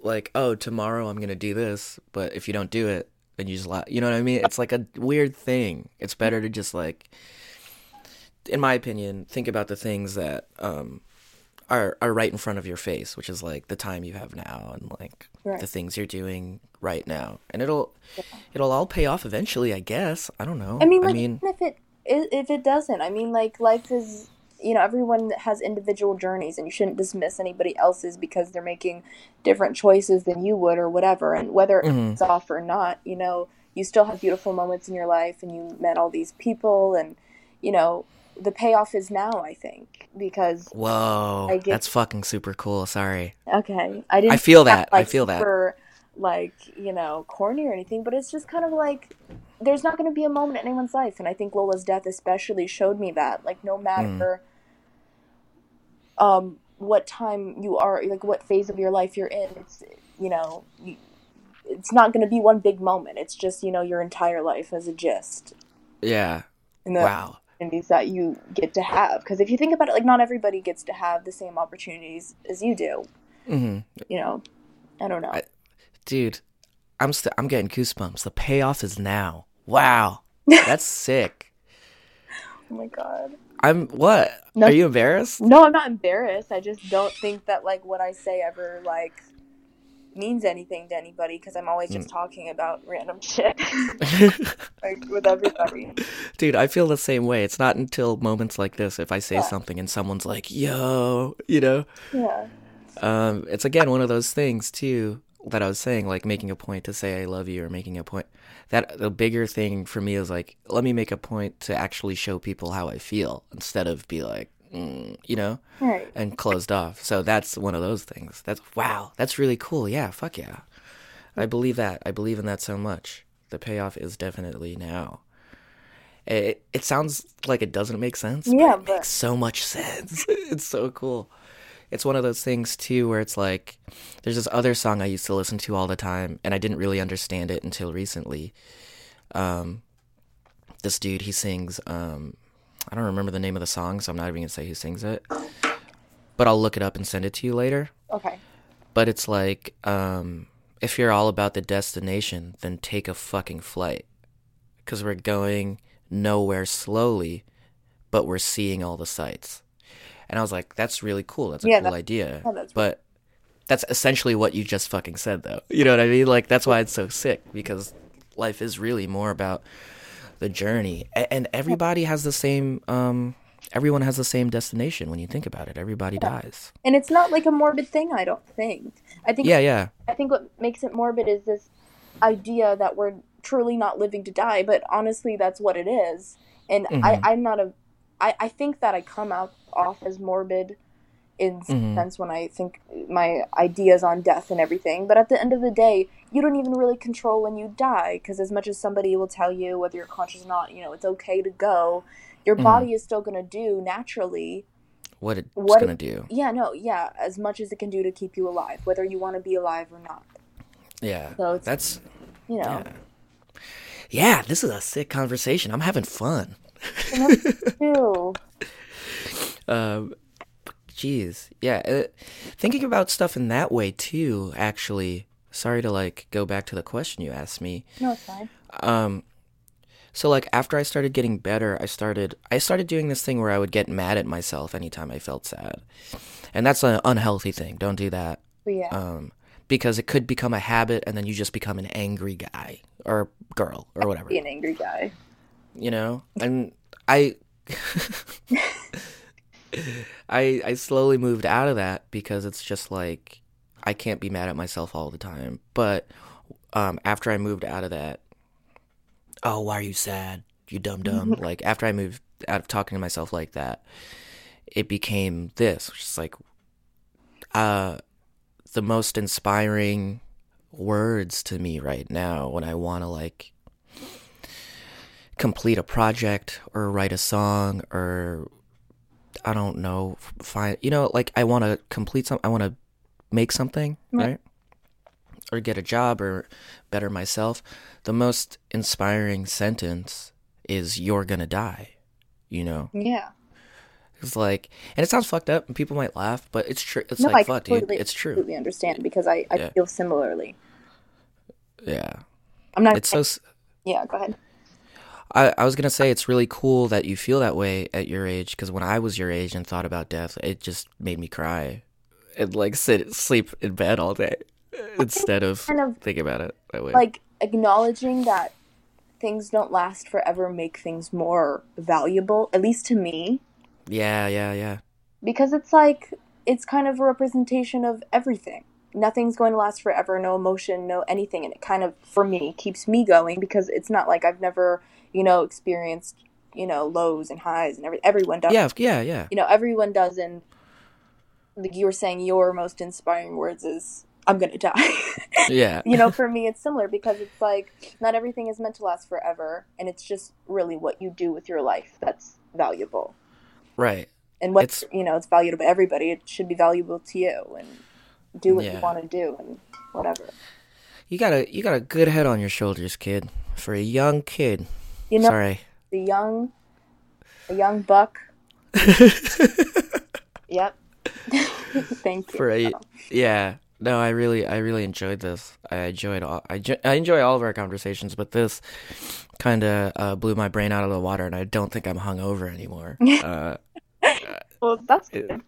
like, oh, tomorrow I'm gonna do this, but if you don't do it, then you just lie. You know what I mean? It's like a weird thing. It's better to just like, in my opinion, think about the things that um are are right in front of your face, which is like the time you have now and like Right. the things you're doing right now, and it'll it'll all pay off eventually, I guess. I don't know. I mean, like, I mean, even if it if it doesn't, I mean, like, life is you know everyone has individual journeys, and you shouldn't dismiss anybody else's because they're making different choices than you would or whatever. And whether Mhm. it's off or not, you know, you still have beautiful moments in your life, and you met all these people, and you know, the payoff is now. I think because whoa, I get- that's fucking super cool. Sorry. okay, I didn't. I feel have, that. I feel that. super, like you know, corny or anything, but it's just kind of like there's not going to be a moment in anyone's life, and I think Lola's death especially showed me that. Like, no matter um what time you are, like what phase of your life you're in, it's you know, you, it's not going to be one big moment. It's just you know your entire life as a gist. Yeah. Wow. Opportunities that you get to have, because if you think about it, like not everybody gets to have the same opportunities as you do. hmm You know, I don't know. I- Dude, I'm st- I'm getting goosebumps. The payoff is now. Wow. That's sick. oh my god. I'm what? No. Are you embarrassed? No, I'm not embarrassed. I just don't think that like what I say ever like means anything to anybody because I'm always Mm. just talking about random shit like with everybody. Dude, I feel the same way. It's not until moments like this if I say Yeah. something and someone's like, "Yo," you know. Yeah. Um, it's again one of those things too that I was saying, like making a point to say I love you or making a point. That the bigger thing for me is like, let me make a point to actually show people how I feel instead of be like, mm, you know, Right. and closed off. So that's one of those things. That's wow, that's really cool. Yeah, fuck yeah. I believe that. I believe in that so much. The payoff is definitely now. It it sounds like it doesn't make sense. but Yeah, it but- makes so much sense. it's so cool. It's one of those things too where it's like there's this other song I used to listen to all the time and I didn't really understand it until recently. Um this dude he sings um I don't remember the name of the song, so I'm not even gonna say who sings it. But I'll look it up and send it to you later. Okay. But it's like, um, if you're all about the destination, then take a fucking flight. Because we're going nowhere slowly, but we're seeing all the sights. And I was like, that's really cool. That's a Yeah, cool that- idea. yeah, that's but that's essentially what you just fucking said, though. You know what I mean? Like, that's why it's so sick, because life is really more about the journey. A- And everybody has the same, um, everyone has the same destination when you think about it. Everybody dies. And it's not like a morbid thing, I don't think. I think Yeah, yeah. I think what makes it morbid is this idea that we're truly not living to die, but honestly that's what it is. And I, Mhm. I'm not a I, I think that I come out off as morbid in Mhm. sense when I think my ideas on death and everything. But at the end of the day, you don't even really control when you die because as much as somebody will tell you whether you're conscious or not, you know, it's okay to go, your Mhm. body is still going to do naturally What it's What gonna do. yeah, no, yeah, as much as it can do to keep you alive, whether you want to be alive or not. Yeah, So it's that's you know, yeah. Yeah, this is a sick conversation. I'm having fun. Ew. Um, jeez, yeah. Uh, thinking about stuff in that way too. Actually, sorry to like go back to the question you asked me. No, it's fine. Um, so like after I started getting better, I started I started doing this thing where I would get mad at myself anytime I felt sad, and that's an unhealthy thing. Don't do that. Yeah. Um, because it could become a habit, and then you just become an angry guy or girl or whatever. Be an angry guy. you know and i i i slowly moved out of that because it's just like i can't be mad at myself all the time. But um after i moved out of that oh why are you sad? You dumb dumb. Like after i moved out of talking to myself like that it became this which is like uh the most inspiring words to me right now when i want to like complete a project or write a song or I don't know find you know like I want to complete some I want to make something Right. right or get a job or better myself the most inspiring sentence is you're going to die you know Yeah. it's like and it sounds fucked up and people might laugh but it's true it's no, like I fuck dude it's true I completely understand because I, I Yeah. feel similarly. yeah I'm not. it's so yeah, go ahead. I, I was gonna say it's really cool that you feel that way at your age because when I was your age and thought about death, it just made me cry and like sit sleep in bed all day instead of kind of thinking about it that way. Like acknowledging that things don't last forever make things more valuable, at least to me, yeah, yeah, yeah, because it's like it's kind of a representation of everything. Nothing's going to last forever, no emotion, no anything, and it kind of for me keeps me going because it's not like I've never, you know, experienced, you know, lows and highs and every everyone does. yeah, yeah, yeah. you know everyone does and like you were saying your most inspiring words is i'm gonna die Yeah, you know for me it's similar because it's like not everything is meant to last forever and it's just really what you do with your life that's valuable right. and what It's- you know it's valuable to everybody it should be valuable to you and do what Yeah. you want to do and whatever You got a you got a good head on your shoulders, kid. For a young kid. You know Sorry. the young a young buck yep thank you For a yeah. No, I really I really enjoyed this. I enjoyed all I, I enjoy all of our conversations, but this kind of uh, blew my brain out of the water, and I don't think I'm hungover anymore. uh, well that's It- good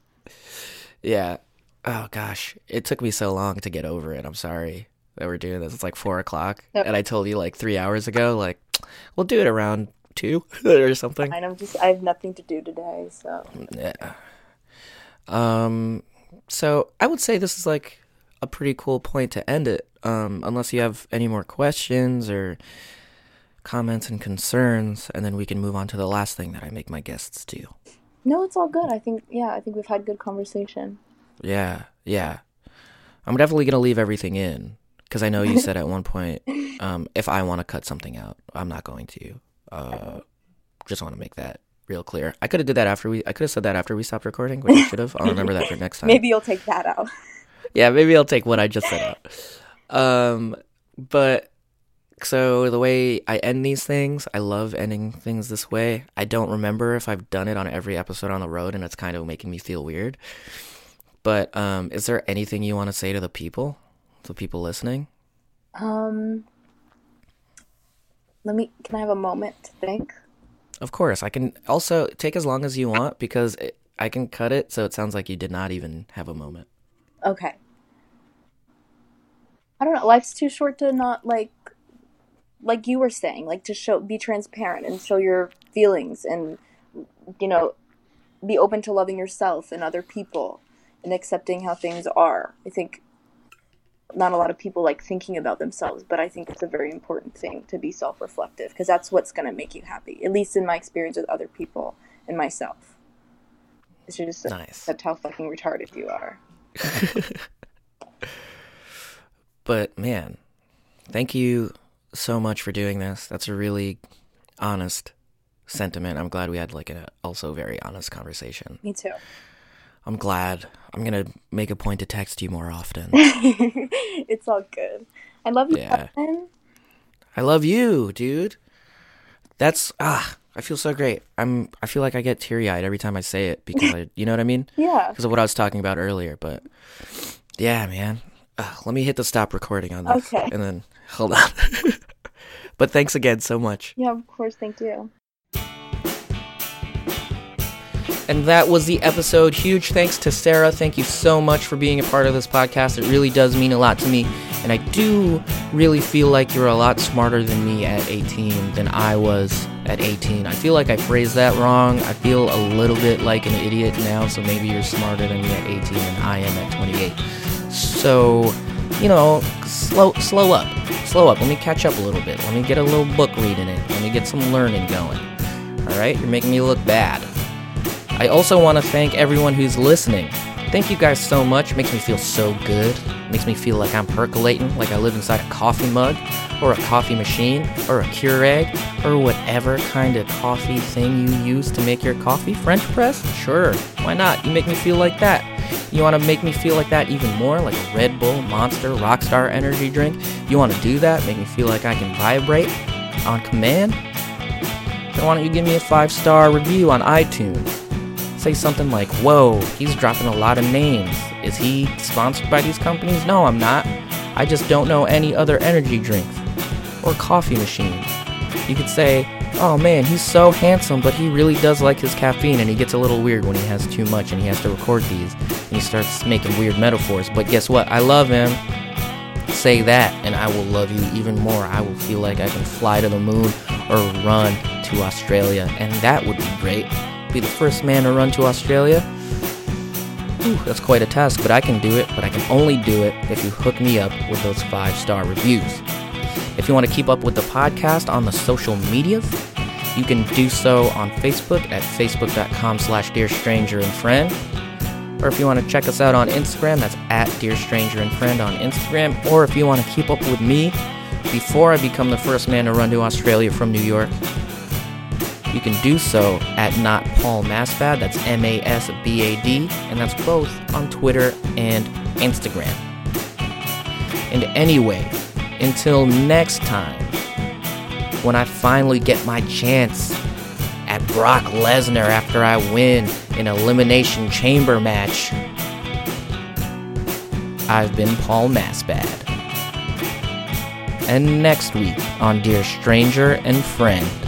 Yeah. Oh gosh, it took me so long to get over it. I'm sorry that we're doing this. It's like four o'clock, and I told you like three hours ago, like we'll do it around two or something. and i'm just i have nothing to do today so Yeah. Um. So I would say this is like a pretty cool point to end it. Um. Unless you have any more questions or comments and concerns, and then we can move on to the last thing that I make my guests do. No, it's all good. I think yeah, I think we've had good conversation. Yeah, yeah. I'm definitely gonna leave everything in because I know you said at one point, um, if I want to cut something out, I'm not going to. Uh, just want to make that real clear. I could have did that after we. I could have said that after we stopped recording, which I should have. I'll remember that for next time. Maybe you'll take that out. Yeah, maybe I'll take what I just said out. Um, but so the way I end these things, I love ending things this way. I don't remember if I've done it on every episode on the road, and it's kind of making me feel weird. But um, is there anything you want to say to the people, the people listening? Um let me can I have a moment to think? Of course, I can also take as long as you want because it, I can cut it so it sounds like you did not even have a moment. Okay. I don't know, life's too short to not like like you were saying, like to show be transparent and show your feelings and you know, be open to loving yourself and other people and accepting how things are. I think not a lot of people like thinking about themselves, but I think it's a very important thing to be self-reflective because that's what's going to make you happy. At least in my experience with other people and myself. It's just Nice. that's how fucking retarded you are. But man, thank you so much for doing this. That's a really honest sentiment. I'm glad we had like a also very honest conversation. Me too. I'm glad. I'm gonna make a point to text you more often. it's all good. I love you, Yeah. Kevin. I love you, dude. That's ah, I feel so great. I'm I feel like I get teary eyed every time I say it because I, you know what I mean? Yeah. Because of what I was talking about earlier. But yeah, man. Uh, let me hit the stop recording on this, Okay. and then hold on. but thanks again so much. Yeah, of course. Thank you. And that was the episode. Huge thanks to Sarah. Thank you so much for being a part of this podcast. It really does mean a lot to me. And I do really feel like you're a lot smarter than me at 18 than I was at 18. I feel like I phrased that wrong. I feel a little bit like an idiot now, so maybe you're smarter than me at 18 than I am at 28. So, you know, slow slow up. Slow up. Let me catch up a little bit. Let me get a little book reading in. Let me get some learning going. All right? You're making me look bad. I also want to thank everyone who's listening. Thank you guys so much. It Makes me feel so good. It Makes me feel like I'm percolating, like I live inside a coffee mug, or a coffee machine, or a Keurig, or whatever kind of coffee thing you use to make your coffee. French press? Sure. Why not? You make me feel like that. You want to make me feel like that even more, like a Red Bull, Monster, Rockstar energy drink? You want to do that? Make me feel like I can vibrate on command? Then why don't you give me a five star review on iTunes? Say something like, Whoa, he's dropping a lot of names. Is he sponsored by these companies? No, I'm not. I just don't know any other energy drinks or coffee machines. You could say, Oh man, he's so handsome, but he really does like his caffeine and he gets a little weird when he has too much and he has to record these. And he starts making weird metaphors. But guess what? I love him. Say that, and I will love you even more. I will feel like I can fly to the moon or run to Australia, and that would be great be the first man to run to Australia. That's quite a task, but I can do it. But I can only do it if you hook me up with those five star reviews. If you want to keep up with the podcast on the social medias, you can do so on Facebook at facebook.com slash dear stranger and friend. Or if you want to check us out on Instagram, that's at dear stranger and friend on Instagram. Or if you want to keep up with me before I become the first man to run to Australia from New York, you can do so at not Paul Masbad. That's M A S B A D, and that's both on Twitter and Instagram. And anyway, until next time, when I finally get my chance at Brock Lesnar after I win an Elimination Chamber match, I've been Paul Masbad. And next week on Dear Stranger and Friend.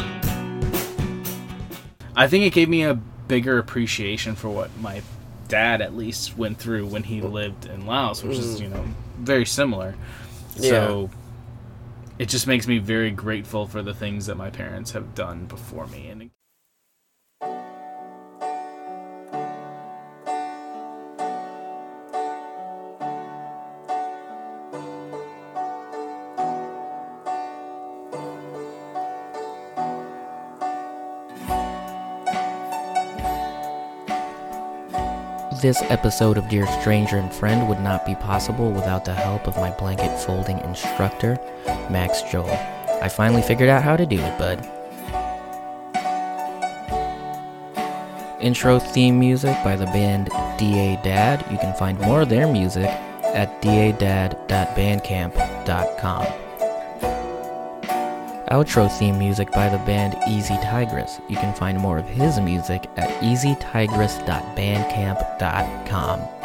I think it gave me a bigger appreciation for what my dad at least went through when he lived in Laos, which is, mm. you know, very similar. So it just makes me very grateful for the things that my parents have done before me and This episode of Dear Stranger and Friend would not be possible without the help of my blanket folding instructor, Max Joel. I finally figured out how to do it, bud. Intro theme music by the band DA Dad. You can find more of their music at dadad.bandcamp.com. Outro theme music by the band Easy Tigress. You can find more of his music at easytigress.bandcamp.com.